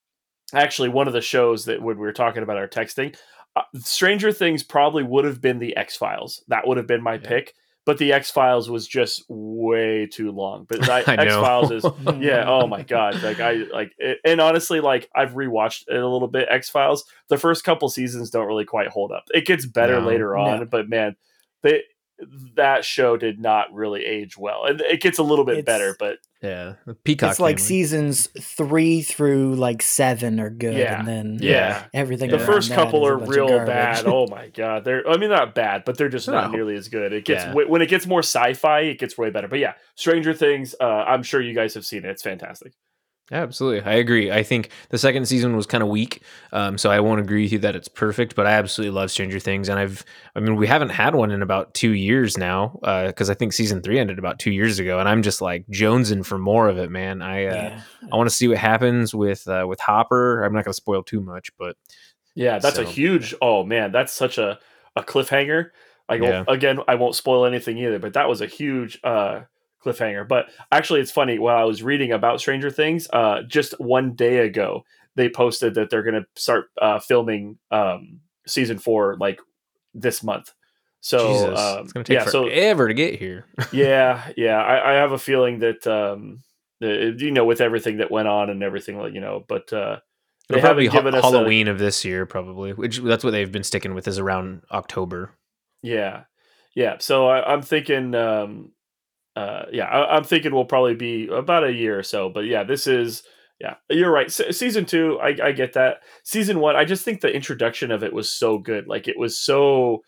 actually, one of the shows that when we were talking about our texting, uh, Stranger Things probably would have been the X Files. That would have been my Yeah. pick. But the X Files was just way too long. But I. X Files is yeah oh my god like i like it, and honestly like i've rewatched it a little bit x files the first couple seasons don't really quite hold up it gets better No. later on No. but man they that show did not really age well and it gets a little bit It's- better but yeah, Peacock. it's like family. seasons three through like seven are good, Yeah. and then yeah, everything. the first couple are real bad oh my god they're i mean not bad but they're just not nearly as good it gets Yeah. when it gets more sci-fi it gets way better but yeah stranger things uh i'm sure you guys have seen it it's fantastic Yeah, absolutely. I agree. I think the second season was kind of weak, um, so I won't agree with you that it's perfect. But I absolutely love Stranger Things, and I've, I mean, we haven't had one in about two years now, because I think season three ended about two years ago, and I'm just like jonesing for more of it, man. I, uh, Yeah. I want to see what happens with uh, with Hopper. I'm not going to spoil too much, but Yeah, that's a huge. Oh man, that's such a a cliffhanger. I Yeah. again, I won't spoil anything either, but that was a huge uh cliffhanger. But actually, it's funny while I was reading about Stranger Things, uh, just one day ago, they posted that they're going to start uh, filming um season four like this month. So Jesus, um, it's gonna take yeah, so forever to get here. yeah, yeah. I, I have a feeling that um, the, you know, with everything that went on and everything, like you know, but uh, they It'll probably haven't be given ha- us a- Halloween of this year, probably. Which that's what they've been sticking with is around October. Yeah, yeah. So I, I'm thinking, um, uh, yeah, I, I'm thinking we'll probably be about a year or so. But yeah, this is, yeah, you're right. Se- season two, I, I get that. Season one, I just think the introduction of it was so good. Like it was so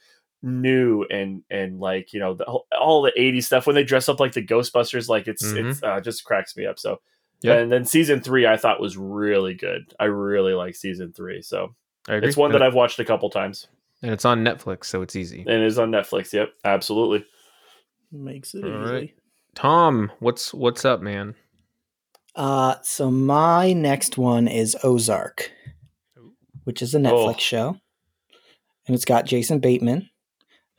new and and like you know the, all the 80s stuff when they dress up like the ghostbusters like it's Mhm. it's uh, just cracks me up so yeah, and then season three i thought was really good i really like season three so I agree. it's one that i've watched a couple times and it's on Netflix, so it's easy. and it's on netflix yep absolutely Makes it All easy. right. Tom, what's what's up, man? Uh, so my next one is Ozark, which is a Netflix Oh. show, and it's got Jason Bateman,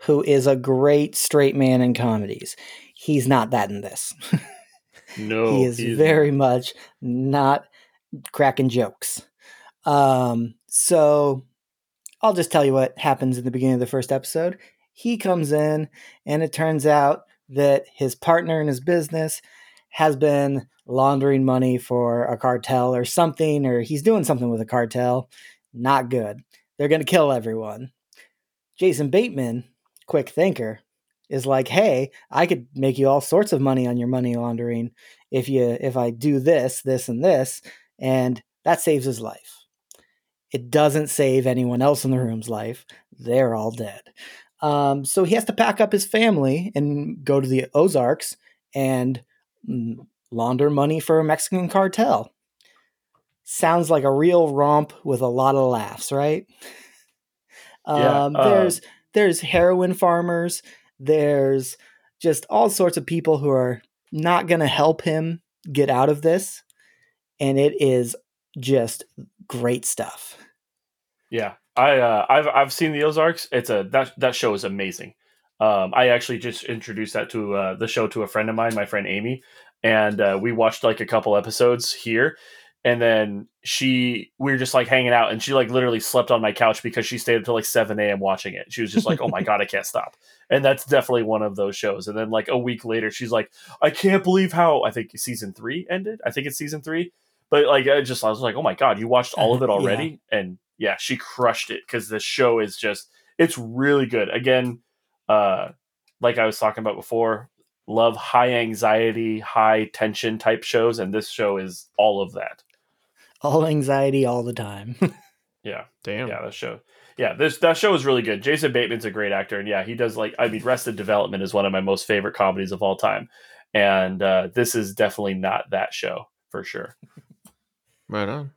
who is a great straight man in comedies. He's not that in this. no he is very much not cracking jokes. Um, so I'll just tell you what happens in the beginning of the first episode. He comes in, and it turns out that his partner in his business has been laundering money for a cartel or something, or he's doing something with a cartel. Not good. They're going to kill everyone. Jason Bateman, quick thinker, is like, "Hey, I could make you all sorts of money on your money laundering if you if I do this, this, and this," and that saves his life. It doesn't save anyone else in the room's life. They're all dead. Um, so he has to pack up his family and go to the Ozarks and mm, launder money for a Mexican cartel. Sounds like a real romp with a lot of laughs, right? Yeah, Um, uh, there's there's heroin farmers. There's just all sorts of people who are not going to help him get out of this, and it is just great stuff. Yeah, I uh, I've I've seen the Ozarks. It's a that that show is amazing. Um, I actually just introduced that to uh, the show to a friend of mine, my friend Amy, and uh, we watched like a couple episodes here, and then she we were just like hanging out, and she like literally slept on my couch because she stayed until like seven a.m. watching it. She was just like, "Oh my god, I can't stop," and that's definitely one of those shows. And then like a week later, she's like, "I can't believe how I think season three ended. I think it's season three, but like I just I was like, oh my god, you watched all of it Yeah. already, and yeah, she crushed it because the show is just it's really good. Again, uh, like I was talking about before, love high anxiety, high tension type shows, and this show is all of that. All anxiety all the time. Yeah, Damn. yeah, that show. Yeah, this that show is really good. Jason Bateman's a great actor, and yeah, he does like I mean, Arrested Development is one of my most favorite comedies of all time, and uh, this is definitely not that show for sure. Right on.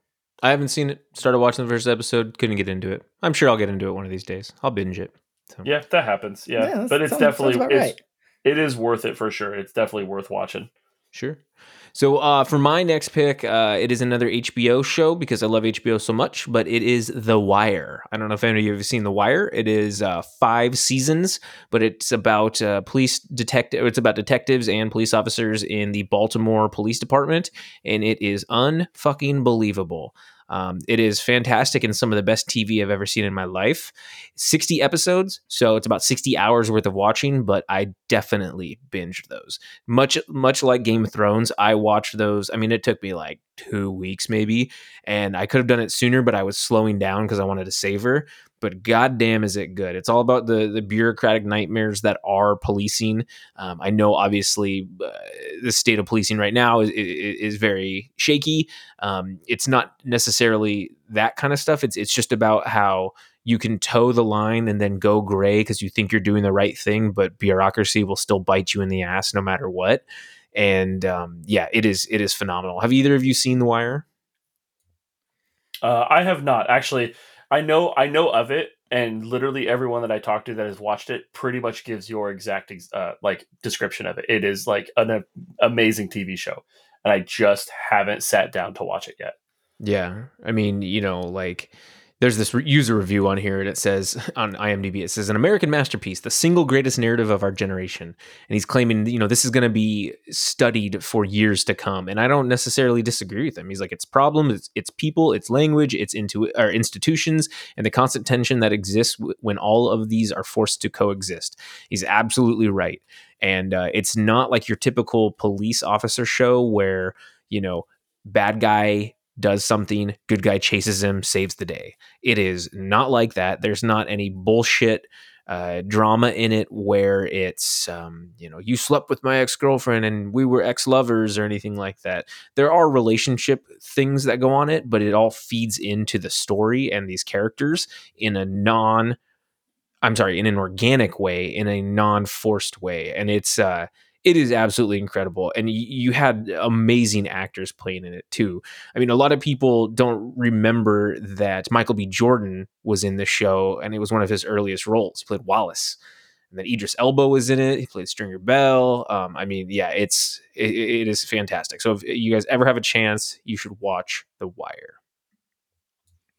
I haven't seen it. Started watching the first episode. Couldn't get into it. I'm sure I'll get into it one of these days. I'll binge it. So. Yeah, that happens. Yeah, Yeah, but it's sounds- definitely sounds it's, right. it is worth it for sure. It's definitely worth watching. Sure. So uh, for my next pick, uh, it is another HBO show because I love HBO so much, but it is The Wire. I don't know if any of you have seen The Wire. It is uh, five seasons, but it's about uh, police detective. It's about detectives and police officers in the Baltimore Police Department, and it is unfucking believable. Um, it is fantastic and some of the best TV I've ever seen in my life. 60 episodes, so it's about 60 hours worth of watching, but I definitely binged those much much like Game of Thrones, I watched those. I mean, it took me like two weeks maybe, and I could have done it sooner, but I was slowing down because I wanted to savor. But goddamn, is it good? It's all about the the bureaucratic nightmares that are policing. Um, I know, obviously, uh, the state of policing right now is is, is very shaky. Um, it's not necessarily that kind of stuff. It's it's just about how you can toe the line and then go gray because you think you're doing the right thing, but bureaucracy will still bite you in the ass no matter what. And um, yeah, it is it is phenomenal. Have either of you seen The Wire? Uh, I have not actually. I know I know of it, and literally everyone that I talked to that has watched it pretty much gives your exact ex- uh, like description of it. It is like an amazing TV show, and I just haven't sat down to watch it yet. Yeah, I mean, you know, like there's this re- user review on here and it says on IMDb it says an American masterpiece, the single greatest narrative of our generation. And he's claiming, you know, this is going to be studied for years to come. And I don't necessarily disagree with him. He's like, it's problems, it's, it's people, it's language, it's into our institutions, and the constant tension that exists w- when all of these are forced to coexist. He's absolutely right. And uh, it's not like your typical police officer show where you know bad guy does something, good guy chases him, saves the day. It is not like that. There's not any bullshit uh, drama in it where it's, um, you know, you slept with my ex girlfriend and we were ex lovers or anything like that. There are relationship things that go on it, but it all feeds into the story and these characters in a non. I'm sorry, in an organic way, in a non-forced way, and it's uh, it is absolutely incredible and y- you had amazing actors playing in it too. I mean a lot of people don't remember that michael b. Jordan was in the show and it was one of his earliest roles. He played wallace and then idris elba was in it. He played stringer bell. Um, i mean yeah it's it, it is fantastic. So if you guys ever have a chance you should watch the wire.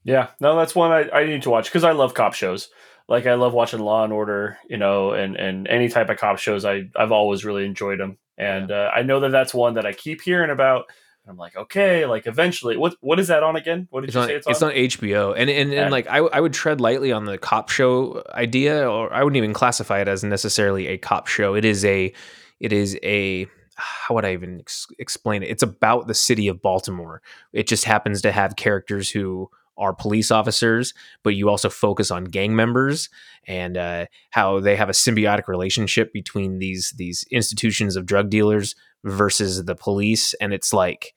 Yeah, no, that's one I, I need to watch because I love cop shows. Like I love watching Law and Order, you know, and and any type of cop shows. I I've always really enjoyed them, and uh, I know that that's one that I keep hearing about. And I'm like, okay, like eventually, what what is that on again? What did it's you on, say it's, it's on? on HBO, and and, Yeah. and like I, I would tread lightly on the cop show idea, or I wouldn't even classify it as necessarily a cop show. It is a, it is a, how would I even ex- explain it? It's about the city of Baltimore. It just happens to have characters who are police officers, but you also focus on gang members and uh, how they have a symbiotic relationship between these these institutions of drug dealers versus the police, and it's like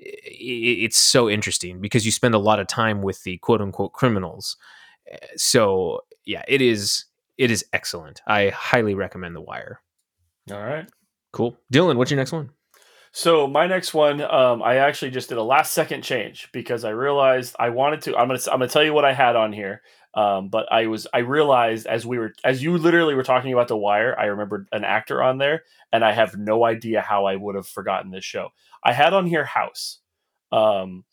it's so interesting because you spend a lot of time with the quote unquote criminals. Uh, So yeah, it is it is excellent. I highly recommend The Wire. All right. Cool, Dylan. What's your next one? So my next one, um, I actually just did a last second change because I realized I wanted to. I'm gonna I'm gonna tell you what I had on here. Um, but I was I realized as we were as you literally were talking about the wire, I remembered an actor on there, and I have no idea how I would have forgotten this show. I had on here House. Um,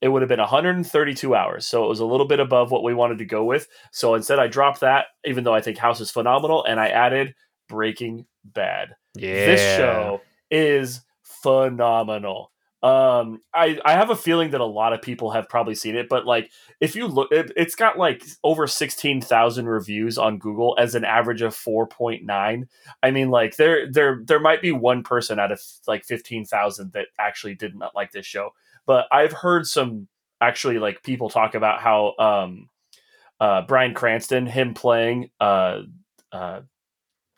it would have been 132 hours, so it was a little bit above what we wanted to go with. So instead, I dropped that, even though I think House is phenomenal, and I added Breaking Bad Yeah, this show is phenomenal. Um, I I have a feeling that a lot of people have probably seen it, but like if you look, it, it's got like over sixteen thousand reviews on Google as an average of four point nine. I mean, like there there there might be one person out of like fifteen thousand that actually did not like this show, but I've heard some actually like people talk about how um uh Bryan Cranston him playing uh uh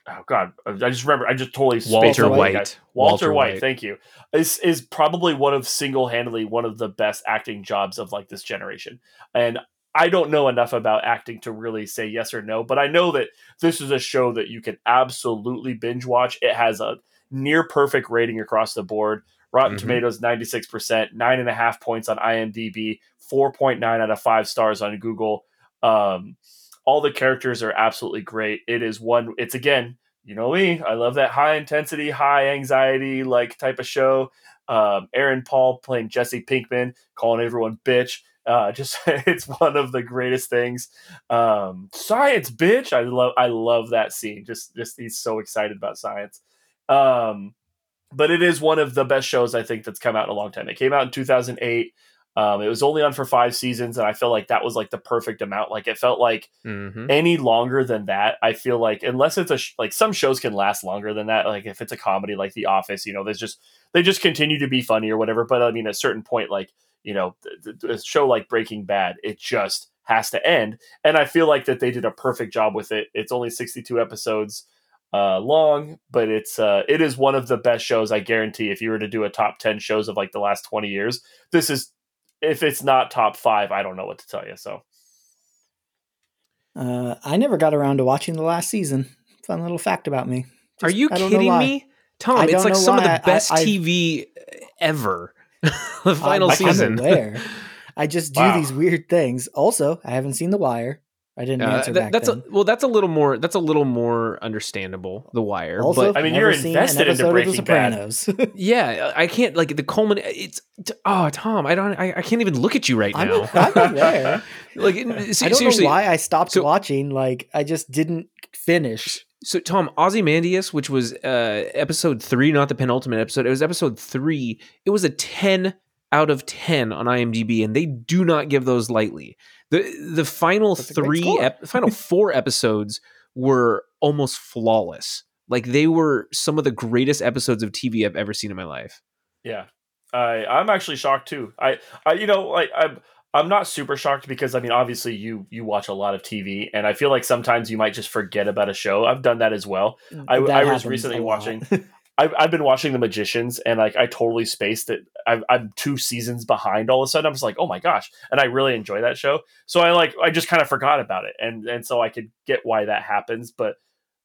oh god I just remember I just totally Walter White. guy. Walter, White, thank you. Is is probably one of single handedly one of the best acting jobs of like this generation. And I don't know enough about acting to really say yes or no, but I know that this is a show that you can absolutely binge watch. It has a near perfect rating across the board. Rotten Mhm. Tomatoes 96%, nine and a half points on IMDb, 4.9 out of five stars on Google. Um, all the characters are absolutely great. It is one, it's again, you know me, I love that high intensity, high anxiety like type of show. Um, Aaron Paul playing Jesse Pinkman, calling everyone bitch. Uh, just it's one of the greatest things. Um, science, bitch! I love I love that scene. Just just he's so excited about science. Um, but it is one of the best shows I think that's come out in a long time. It came out in 2008. Um, it was only on for five seasons, and I feel like that was like the perfect amount. Like it felt like hmm any longer than that, I feel like unless it's a sh- like some shows can last longer than that. Like if it's a comedy like The Office, you know, there's just they just continue to be funny or whatever. But I mean, at a certain point, like you know, th- th- a show like Breaking Bad, it just has to end. And I feel like that they did a perfect job with it. It's only 62 episodes uh, long, but it's uh, it is one of the best shows. I guarantee. If you were to do a top 10 shows of like the last 20 years, this is if it's not top five, I don't know what to tell you. So. Uh, I never got around to watching the last season. Fun little fact about me. Are you I kidding me, Tom? I It's like know some of the best I- I- TV ever. the final I'm season. aware. I just do Wow. these weird things. Also, I haven't seen The Wire. I didn't Uh, answer that- back that's then. a well. That's a little more. That's a little more understandable. The Wire, also, but I mean, you're seen invested an into Breaking of The Bad. Sopranos. yeah, I can't like the Coleman. It's oh Tom, I don't. I, I can't even look at you right I'm, now. I'm aware. like it- se- I don't seriously. know why I stopped So- watching. Like I just didn't finish. So Tom, Ozymandias, which was uh episode three, not the penultimate episode. It was episode three. It was a ten out of ten on IMDb, and they do not give those lightly. The The final That's three, ep- final four episodes were almost flawless. Like they were some of the greatest episodes of TV I've ever seen in my life. Yeah, I I'm actually shocked too. I I you know like I'm I'm not super shocked because I mean obviously you you watch a lot of TV and I feel like sometimes you might just forget about a show. I've done that as well. I- That I was recently watching- I've, I've been watching The Magicians and like I totally spaced it. I'm, I'm two seasons behind all of a sudden. I was like, oh my gosh, and I really enjoy that show. So I like I just kind of forgot about it, and and so I could get why that happens. But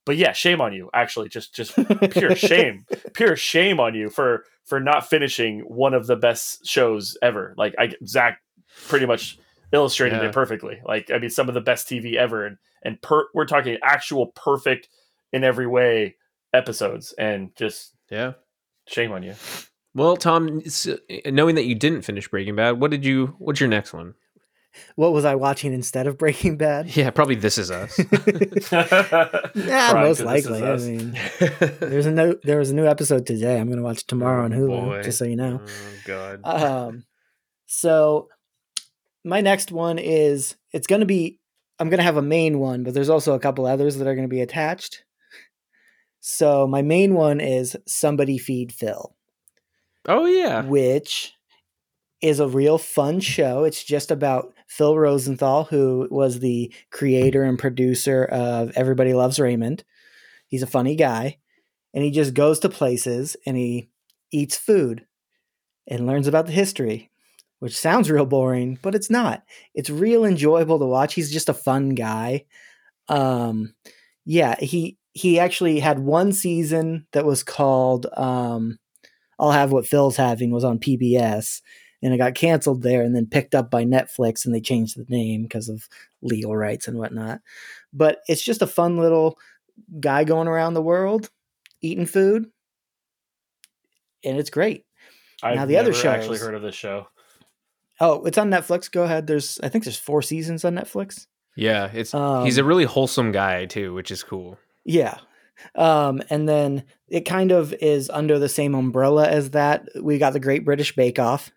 but yeah, shame on you. Actually, just just pure shame, pure shame on you for for not finishing one of the best shows ever. Like I Zach pretty much illustrated Yeah. it perfectly. Like I mean, some of the best TV ever, and and per, we're talking actual perfect in every way episodes, and just Yeah. shame on you. Well, Tom, knowing that you didn't finish Breaking Bad, what did you? What's your next one? what was I watching instead of Breaking Bad? Yeah, probably This Is Us. Yeah, Crying most 'cause likely. I mean, there's a no, there was a new episode today. I'm going to watch it tomorrow on Oh, Hulu, boy. just so you know. Oh God. Um, so my next one is it's going to be I'm going to have a main one, but there's also a couple others that are going to be attached. So my main one is Somebody Feed Phil, oh yeah. which is a real fun show. It's just about Phil Rosenthal, who was the creator and producer of Everybody Loves Raymond. He's a funny guy, and he just goes to places and he eats food and learns about the history, which sounds real boring, but it's not. It's real enjoyable to watch. He's just a fun guy. Um, yeah, he he actually had one season that was called um, "I'll Have What Phil's Having" was on PBS, and it got canceled there, and then picked up by Netflix, and they changed the name because of legal rights and whatnot. But it's just a fun little guy going around the world eating food, and it's great. I've Now, the other never actually heard of this show. Oh, it's on Netflix. Go ahead. There's I think there's four seasons on Netflix. Yeah, it's Um, he's a really wholesome guy too, which is cool. Yeah. Um, and then it kind of is under the same umbrella as that. We got the Great British Bake Off.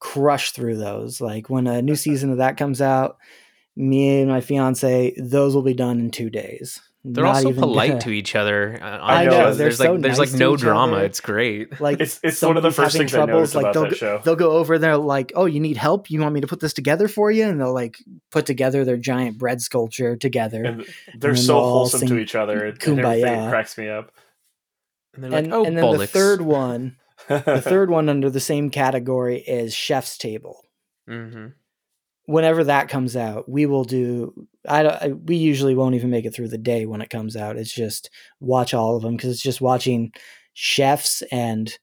Crush through those. Like when a new season of that comes out, me and my fiance, those will be done in two days. They're Not also even polite gonna- to each other. uh, on I the know, show. they're There's so like there's nice like no drama. other. It's great. Like It's it's one of the first having things I noticed like about they'll that go, show. They'll go over there like, "Oh, you need help? You want me to put this together for you?" And they'll like put together their giant bread sculpture together. And they're then so wholesome to each other. It, and everything cracks me up. And they're like, and, oh, and then the third one, the third one under the same category is Chef's Table. hmm Whenever that comes out, we will do. I, don't- I we usually won't even make it through the day when it comes out. It's just watch all of them because it's just watching chefs and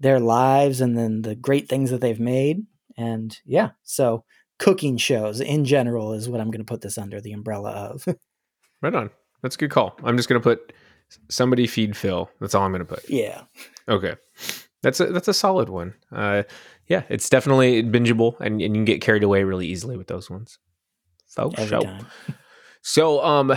their lives and then the great things that they've made. And yeah, so cooking shows in general is what I'm going to put this under the umbrella of. Right on. That's a good call. I'm just gonna put somebody feed Phil. That's all I'm gonna put. yeah. Okay. That's a that's a solid one. Uh, yeah, it's definitely bingeable, and, and you can get carried away really easily with those ones. So, Every so. So um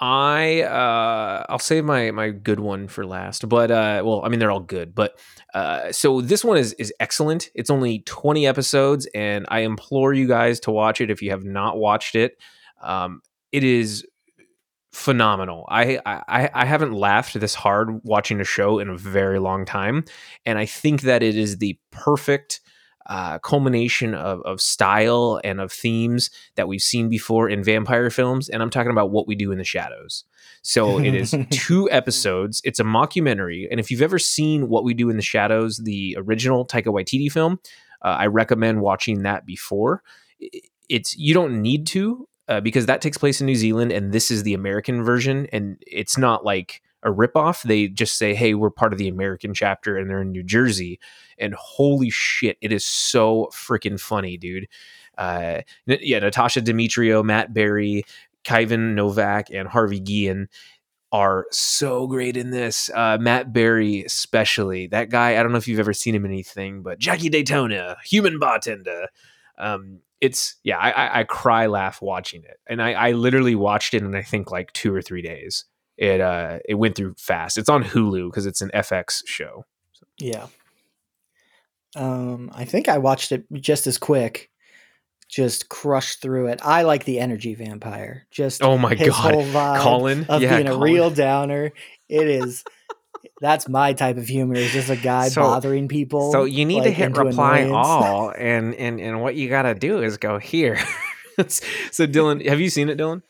I uh I'll save my my good one for last. But uh well, I mean they're all good, but uh so this one is is excellent. It's only 20 episodes and I implore you guys to watch it if you have not watched it. Um it is phenomenal. I I I haven't laughed this hard watching a show in a very long time and I think that it is the perfect uh, culmination of, of style and of themes that we've seen before in vampire films. And I'm talking about what we do in the shadows. So it is two episodes. It's a mockumentary. And if you've ever seen What We Do in the Shadows, the original Taika Waititi film, uh, I recommend watching that before. It's you don't need to uh, because that takes place in New Zealand and this is the American version. And it's not like a ripoff. They just say, hey, we're part of the American chapter and they're in New Jersey and holy shit, it is so freaking funny, dude. Uh, yeah, Natasia Demetriou, Matt Berry, Kayvan Novak, and Harvey Guillen are so great in this. Uh, Matt Berry, especially that guy. I don't know if you've ever seen him in anything, but Jackie Daytona, human bartender. Um, it's yeah, I, I, I cry laugh watching it, and I, I literally watched it in I think like two or three days. It uh it went through fast. It's on Hulu because it's an FX show. Yeah. Um, I think I watched it just as quick. Just crushed through it. I like the energy vampire. Just Oh my god, whole vibe Colin, of yeah, being a real downer. It is. That's my type of humor. Is just a guy So- bothering people. So you need to hit reply annoyance. all, and and and what you got to do is go here. so Dylan, have you seen it, Dylan?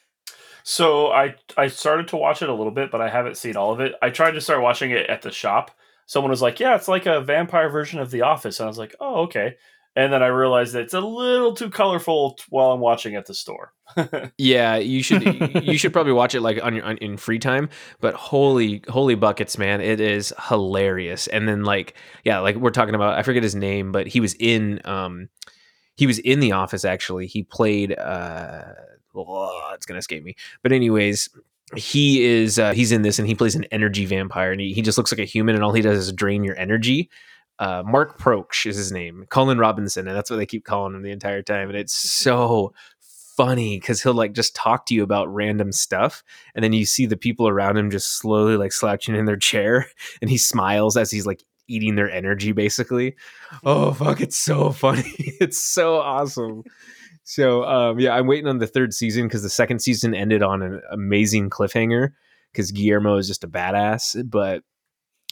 So I I started to watch it a little bit, but I haven't seen all of it. I tried to start watching it at the shop. Someone was like, "Yeah, it's like a vampire version of The Office," and I was like, "Oh, okay." And then I realized that it's a little too colorful while I'm watching at the store. Yeah, you should you should probably watch it like on your on, in free time. But holy holy buckets, man, it is hilarious. And then like yeah, like we're talking about, I forget his name, but he was in um he was in the office actually. He played uh oh, it's gonna escape me. But anyways, he is uh, he's in this and he plays an energy vampire and he, he just looks like a human and all he does is drain your energy. Uh, Mark Proksch is his name, Colin Robinson, and that's what they keep calling him the entire time. And it's so funny because he'll like just talk to you about random stuff, and then you see the people around him just slowly like slouching in their chair, and he smiles as he's like eating their energy, basically. Oh fuck, it's so funny! it's so awesome. So um, yeah, I'm waiting on the third season because the second season ended on an amazing cliffhanger because Guillermo is just a badass, but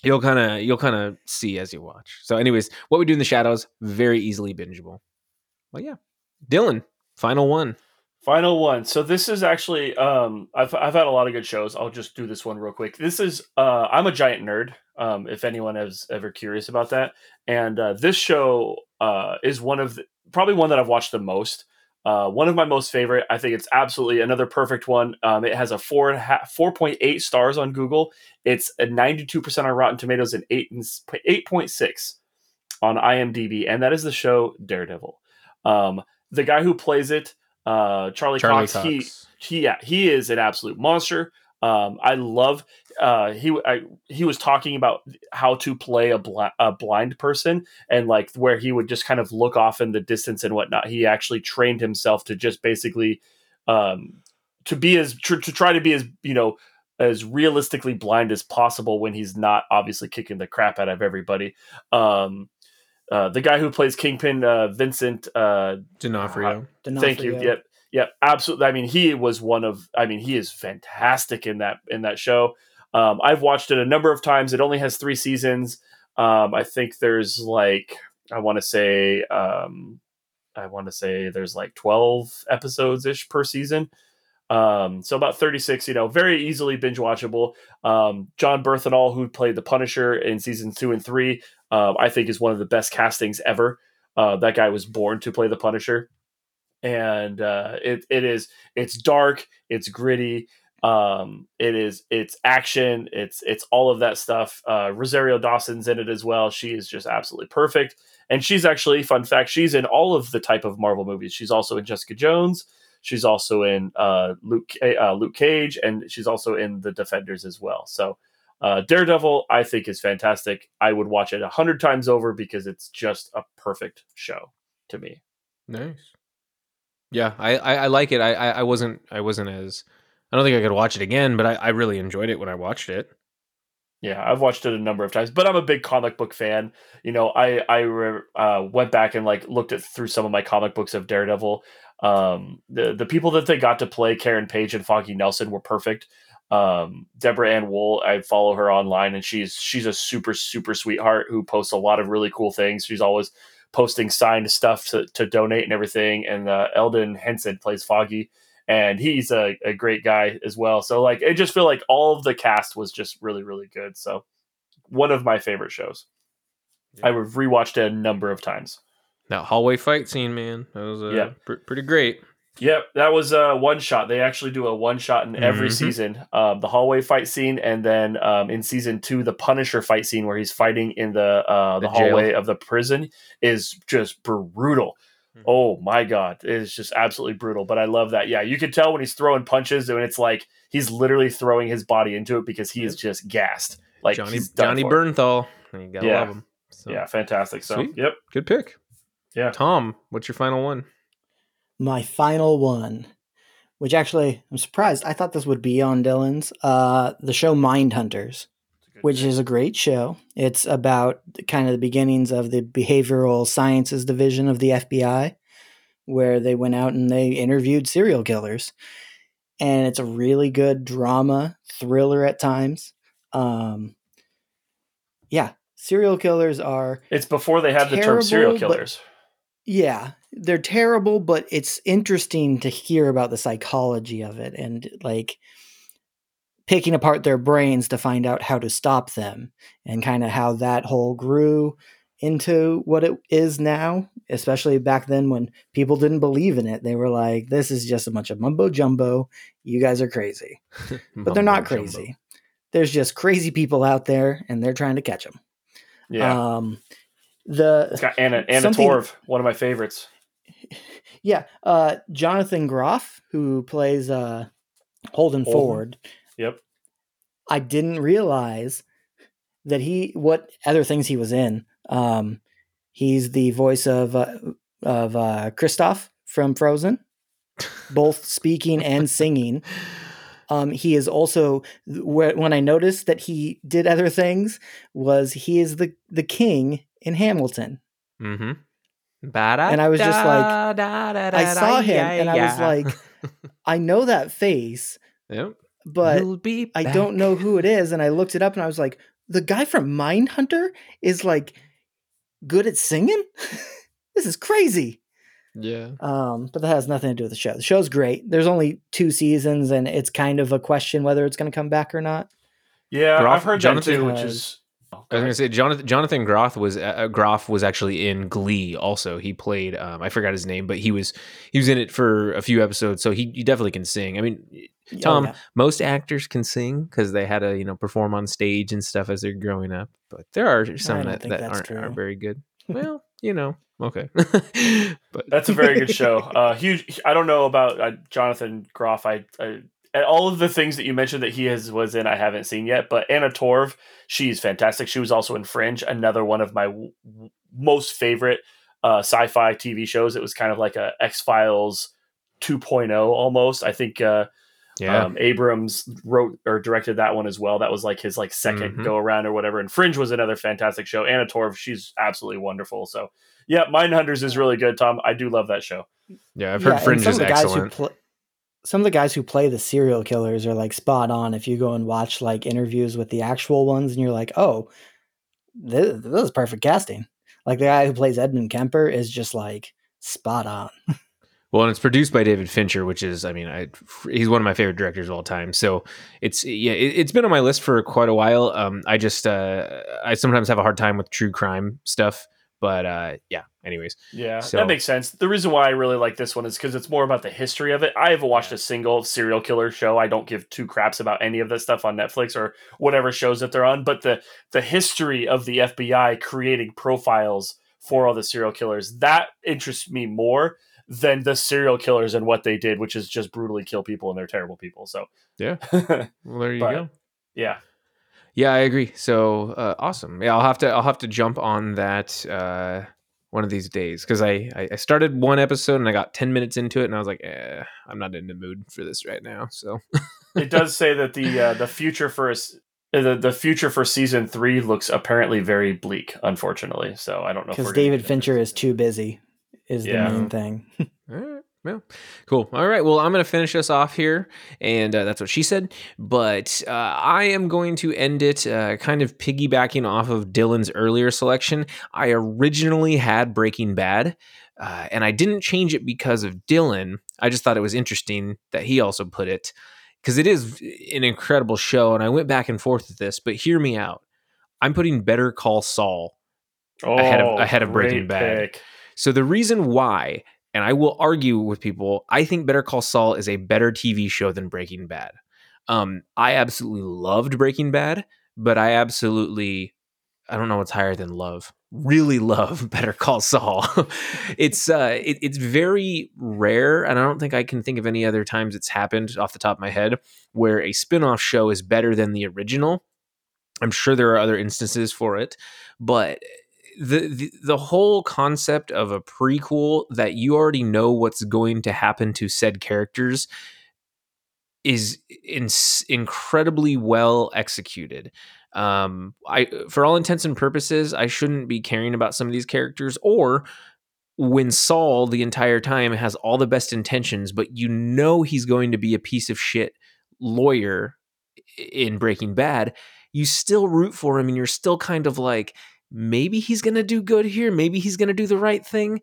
you'll kind of you'll kind of see as you watch. So, anyways, what we do in the shadows very easily bingeable. Well, yeah, Dylan, final one. Final one. So this is actually um I've I've had a lot of good shows. I'll just do this one real quick. This is uh I'm a giant nerd. Um if anyone is ever curious about that. And uh this show uh is one of the, probably one that I've watched the most. Uh one of my most favorite. I think it's absolutely another perfect one. Um it has a four and a half four point eight stars on Google. It's a 92% on Rotten Tomatoes and eight and 8.6 on IMDb, and that is the show Daredevil. Um the guy who plays it uh Charlie, Charlie Cox, he he yeah he is an absolute monster um i love uh he I, he was talking about how to play a, bl- a blind person and like where he would just kind of look off in the distance and whatnot he actually trained himself to just basically um to be as tr- to try to be as you know as realistically blind as possible when he's not obviously kicking the crap out of everybody um uh, the guy who plays Kingpin, uh, Vincent uh, D'Onofrio. Thank you. D'Onofrio. Yep. Yep. Absolutely. I mean, he was one of. I mean, he is fantastic in that in that show. Um, I've watched it a number of times. It only has three seasons. Um, I think there's like I want to say um, I want to say there's like twelve episodes ish per season. Um, so about 36, you know, very easily binge watchable. Um, Jon Bernthal, who played the Punisher in seasons two and three, um, I think is one of the best castings ever. Uh, that guy was born to play the Punisher and uh, it it is it's dark, it's gritty, um, it is it's action, it's it's all of that stuff. Uh, Rosario Dawson's in it as well. She is just absolutely perfect, and she's actually fun fact she's in all of the type of Marvel movies. She's also in Jessica Jones. She's also in uh, Luke uh, Luke Cage, and she's also in the Defenders as well. So. Uh, Daredevil, I think, is fantastic. I would watch it a hundred times over because it's just a perfect show to me. Nice. Yeah, I, I, I like it. I, I I wasn't I wasn't as I don't think I could watch it again, but I, I really enjoyed it when I watched it. Yeah, I've watched it a number of times, but I'm a big comic book fan. You know, I I re- uh, went back and like looked at through some of my comic books of Daredevil. Um, the the people that they got to play Karen Page and Foggy Nelson were perfect. Um, Deborah Ann Woll, I follow her online, and she's she's a super super sweetheart who posts a lot of really cool things. She's always posting signed stuff to, to donate and everything. And uh, Elden Henson plays Foggy, and he's a, a great guy as well. So like, I just feel like all of the cast was just really really good. So one of my favorite shows. I have rewatched it a number of times. That hallway fight scene, man, that was uh, Yeah. pr- pretty great. Yep, that was a one shot. They actually do a one shot in every Mhm. season. Um, the hallway fight scene, and then um, in season two, the Punisher fight scene where he's fighting in the uh, the, The hallway of the prison is just brutal. Oh my god, it is just absolutely brutal. But I love that. Yeah, you can tell when he's throwing punches and it's like he's literally throwing his body into it because he is just gassed. Like Johnny Johnny. Bernthal. You gotta Yeah. love him. So, Yeah, fantastic. So Sweet. yep. good pick. Yeah. Tom, what's your final one? My final one, which actually I'm surprised. I thought this would be on Dylan's. Uh, the show Mind Hunters, which is a great show. It's about kind of the beginnings of the behavioral sciences division of the FBI, where they went out and they interviewed serial killers. And it's a really good drama thriller at times. Um, yeah, serial killers are It's before they had the term Terrible, serial killers. yeah, they're terrible, but it's interesting to hear about the psychology of it and like picking apart their brains to find out how to stop them and kind of how that whole grew into what it is now, especially back then when people didn't believe in it. They were like, this is just a bunch of mumbo jumbo. You guys are crazy. But they're not Mumbo jumbo. crazy. There's just crazy people out there and they're trying to catch them. Yeah. Um, the it's got Anna Anna Torv, one of my favorites. Yeah, uh, Jonathan Groff, who plays uh, Holden, Holden. Ford. Yep. I didn't realize that he what other things he was in. Um, he's the voice of uh, of uh, Kristoff from Frozen, both speaking and singing. Um, he is also wh- when I noticed that he did other things was he is the the king in Hamilton. Mm-hmm. And I was just like- I saw him and I was like, I know that face, yep. but We'll be I don't know who it is. And I looked it up and I was like, the guy from Mindhunter is like good at singing? this is crazy. Yeah. Um, but that has nothing to do with the show. The show's great. There's only two seasons and it's kind of a question whether it's going to come back or not. Yeah, Groff- I've heard Jonathan that too, which is I was gonna say Jonathan Jonathan Groff was uh, Groff was actually in Glee. Also, he played um, I forgot his name, but he was he was in it for a few episodes, so he, he definitely can sing. I mean, Oh, Tom, yeah. most actors can sing because they had to you know perform on stage and stuff as they're growing up. But there are some that, that aren't, aren't very good. Well, you know, okay. but That's a very good show. Uh, huge. I don't know about uh, Jonathan Groff. I, I and all of the things that you mentioned that he has was in, I haven't seen yet. But Anna Torv, she's fantastic. She was also in Fringe, another one of my w- w- most favorite uh, sci-fi TV shows. It was kind of like a X Files 2.0 almost. I think uh, yeah, um, Abrams wrote or directed that one as well. That was like his like 2nd Mhm. go around or whatever. And Fringe was another fantastic show. Anna Torv, she's absolutely wonderful. So yeah, Mindhunters is really good. Tom, I do love that show. yeah. I've heard and Fringe is of the guys excellent. Pl- some of the guys who play the serial killers are like spot on. If you go and watch like interviews with the actual ones, and you're like, oh, this, this is perfect casting. Like the guy who plays Edmund Kemper is just like spot on. Well, and it's produced by David Fincher, which is, I mean, I, he's one of my favorite directors of all time. So it's, yeah, it, it's been on my list for quite a while. Um, I just, uh, I sometimes have a hard time with true crime stuff, but uh, yeah. Anyways, Yeah, So- that makes sense. The reason why I really like this one is because it's more about the history of it. I haven't watched a single serial killer show. I don't give two craps about any of that stuff on Netflix or whatever shows that they're on. But the the history of the FBI creating profiles for all the serial killers that interests me more than the serial killers and what they did, which is just brutally kill people and they're terrible people. So Yeah. well, there you But- go. yeah, Yeah, I agree. So uh, awesome. Yeah, I'll have to, I'll have to jump on that uh, one of these days because I, I, I started one episode and I got 10 minutes into it and I was like, eh, I'm not in the mood for this right now. So it does say that the uh, the future for us. The, the future for season three looks apparently very bleak, unfortunately. So I don't know Because David Fincher is too busy, is Yeah. the main thing. Well, cool. All right. Well, I'm going to finish us off here. And uh, that's what she said. But uh, I am going to end it uh, kind of piggybacking off of Dylan's earlier selection. I originally had Breaking Bad. Uh, and I didn't change it because of Dylan. I just thought it was interesting that he also put it because it is an incredible show. And I went back and forth with this, but hear me out. I'm putting Better Call Saul ahead of- ahead of Breaking Oh, Bad. pick. So the reason why, and I will argue with people, I think Better Call Saul is a better TV show than Breaking Bad. Um, I absolutely loved Breaking Bad, but I absolutely, I don't know what's higher than love. really love Better Call Saul. it's uh, it, it's very rare, and I don't think I can think of any other times it's happened off the top of my head where a spin-off show is better than the original. I'm sure there are other instances for it, but the, the whole concept of a prequel that you already know what's going to happen to said characters is in, incredibly well executed. Um, I, for all intents and purposes, I shouldn't be caring about some of these characters. Or when Saul the entire time has all the best intentions, but you know he's going to be a piece of shit lawyer in Breaking Bad, you still root for him, and you're still kind of like, maybe he's going to do good here, maybe he's going to do the right thing,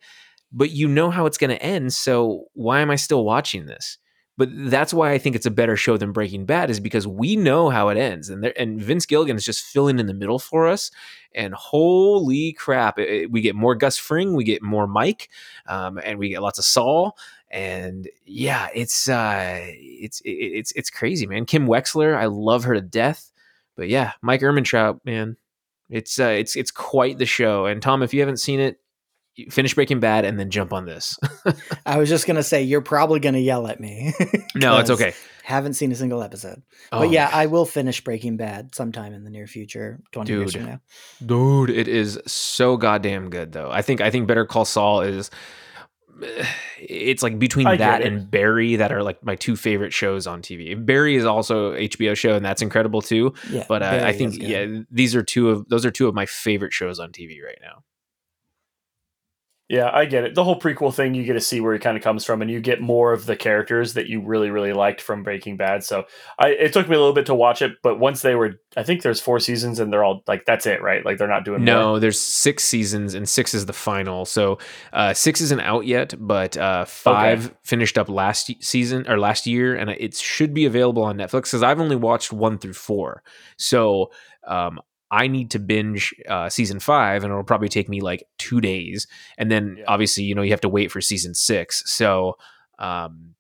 but you know how it's going to end. So why am I still watching this? But that's why I think it's a better show than Breaking Bad is because we know how it ends, and there, and Vince Gilligan is just filling in the middle for us. And holy crap, it, it, we get more Gus Fring, we get more Mike, um, and we get lots of Saul. And yeah, it's uh, it's it, it's it's crazy, man. Kim Wexler, I love her to death. But yeah, Mike Ehrmantraut, man, it's uh, it's it's quite the show. And Tom, if you haven't seen it, finish Breaking Bad and then jump on this. I was just gonna say you're probably gonna yell at me. no, it's okay. Haven't seen a single episode, oh, but yeah, I will finish Breaking Bad sometime in the near future. Twenty dude, years from now, dude, it is so goddamn good though. I think I think Better Call Saul is. It's like between I that and Barry that are like my two favorite shows on TV. Barry is also HBO show and that's incredible too. yeah. But uh, I think yeah, these are two of those are two of my favorite shows on TV right now. Yeah, I get it. The whole prequel thing, you get to see where he kind of comes from, and you get more of the characters that you really, really liked from Breaking Bad. So, I it took me a little bit to watch it, but once they were, I think there's four seasons, and they're all like, that's it, right? Like they're not doing No, more. there's six seasons, and six is the final. So uh, six isn't out yet, but uh, five finished up last season or last year, and it should be available on Netflix because I've only watched one through four. So um, I need to binge uh, season five, and it'll probably take me like two days, and then Yeah. obviously you know you have to wait for season six. So. Um,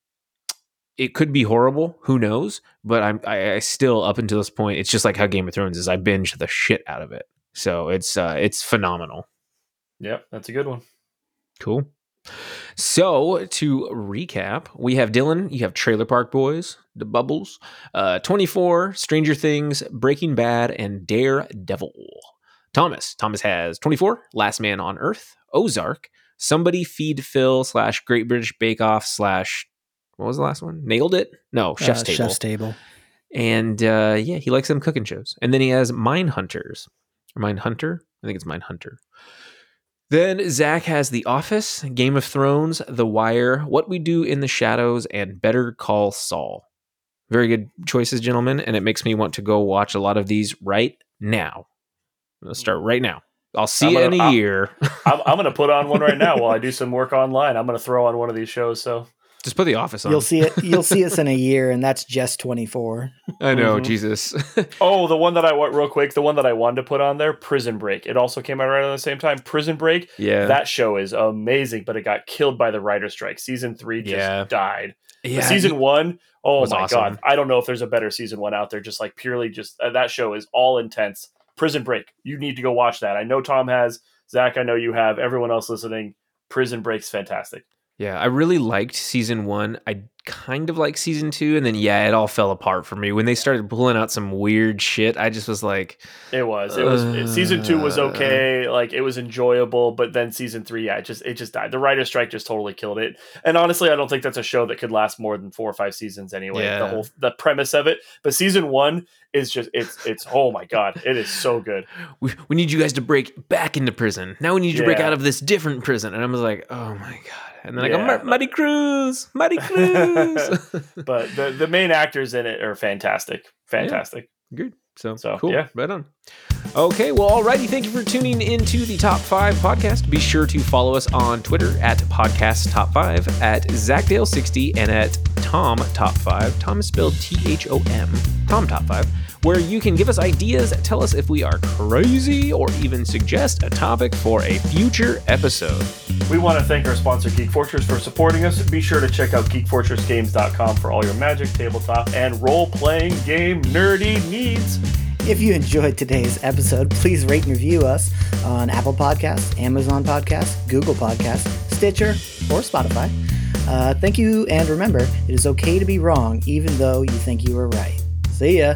it could be horrible. Who knows? But I'm I, I still up until this point. It's just like how Game of Thrones is. I binge the shit out of it. So it's uh it's phenomenal. Yep, that's a good one. Cool. So to recap, we have Dylan, you have Trailer Park Boys, The Bubbles, uh, 24, Stranger Things, Breaking Bad, and Daredevil. Thomas, Thomas has 24, Last Man on Earth, Ozark, Somebody Feed Phil slash Great British Bake Off slash what was the last one? Nailed it? No, Chef's Uh, Table. Chef's Table. And uh, yeah, he likes them cooking shows. And then he has Mindhunters. Mine Hunter? I think it's Mindhunter. Then Zach has The Office, Game of Thrones, The Wire, What We Do in the Shadows, and Better Call Saul. Very good choices, gentlemen. And it makes me want to go watch a lot of these right now. Let's start right now. I'll see I'm you gonna- in a I'll- year. I'm, I'm going to put on one right now while I do some work online. I'm going to throw on one of these shows. So, Just put The Office on. You'll see it. You'll see us in a year, and that's just twenty four. I know, Mhm. Jesus. oh, the one that I want real quick, the one that I wanted to put on there, Prison Break. It also came out right at the same time. Prison Break. yeah. That show is amazing, but it got killed by the writer strike. Season three just Yeah. died. But yeah. season one, oh was my awesome. god! I don't know if there's a better season one out there. Just like purely, just uh, that show is all intense. Prison Break. You need to go watch that. I know Tom has. Zach, I know you have. Everyone else listening, Prison Break's fantastic. Yeah, I really liked season one. I kind of like season two, and then yeah, it all fell apart for me when they started pulling out some weird shit. I just was like, It was. It was. it- season two was Uh. okay. Like it was enjoyable, but then season three, yeah, it just it just died. The writer's strike just totally killed it. And honestly, I don't think that's a show that could last more than four or five seasons anyway. Yeah. The whole the premise of it. But season one is just it's it's oh my god, it is so good. we, we need you guys to break back into prison. Now we need you to break out of this different prison. And I was like, oh my god. And then I go, Muddy Cruz, Muddy Cruz. But the the main actors in it are fantastic, fantastic. Good. So, So, cool. yeah. Right on. Okay. Well, alrighty. Thank you for tuning into the Top 5 podcast. Be sure to follow us on Twitter at Podcast Top 5, at ZachDale60, and at Tom Top 5. Tom is spelled T H O M, Tom Top 5, where you can give us ideas, tell us if we are crazy, or even suggest a topic for a future episode. We want to thank our sponsor, Geek Fortress, for supporting us. Be sure to check out geekfortressgames.com for all your magic, tabletop, and role playing game nerdy needs. If you enjoyed today's episode, please rate and review us on Apple Podcasts, Amazon Podcasts, Google Podcasts, Stitcher, or Spotify. Uh, thank you, and remember, it is okay to be wrong even though you think you were right. See ya.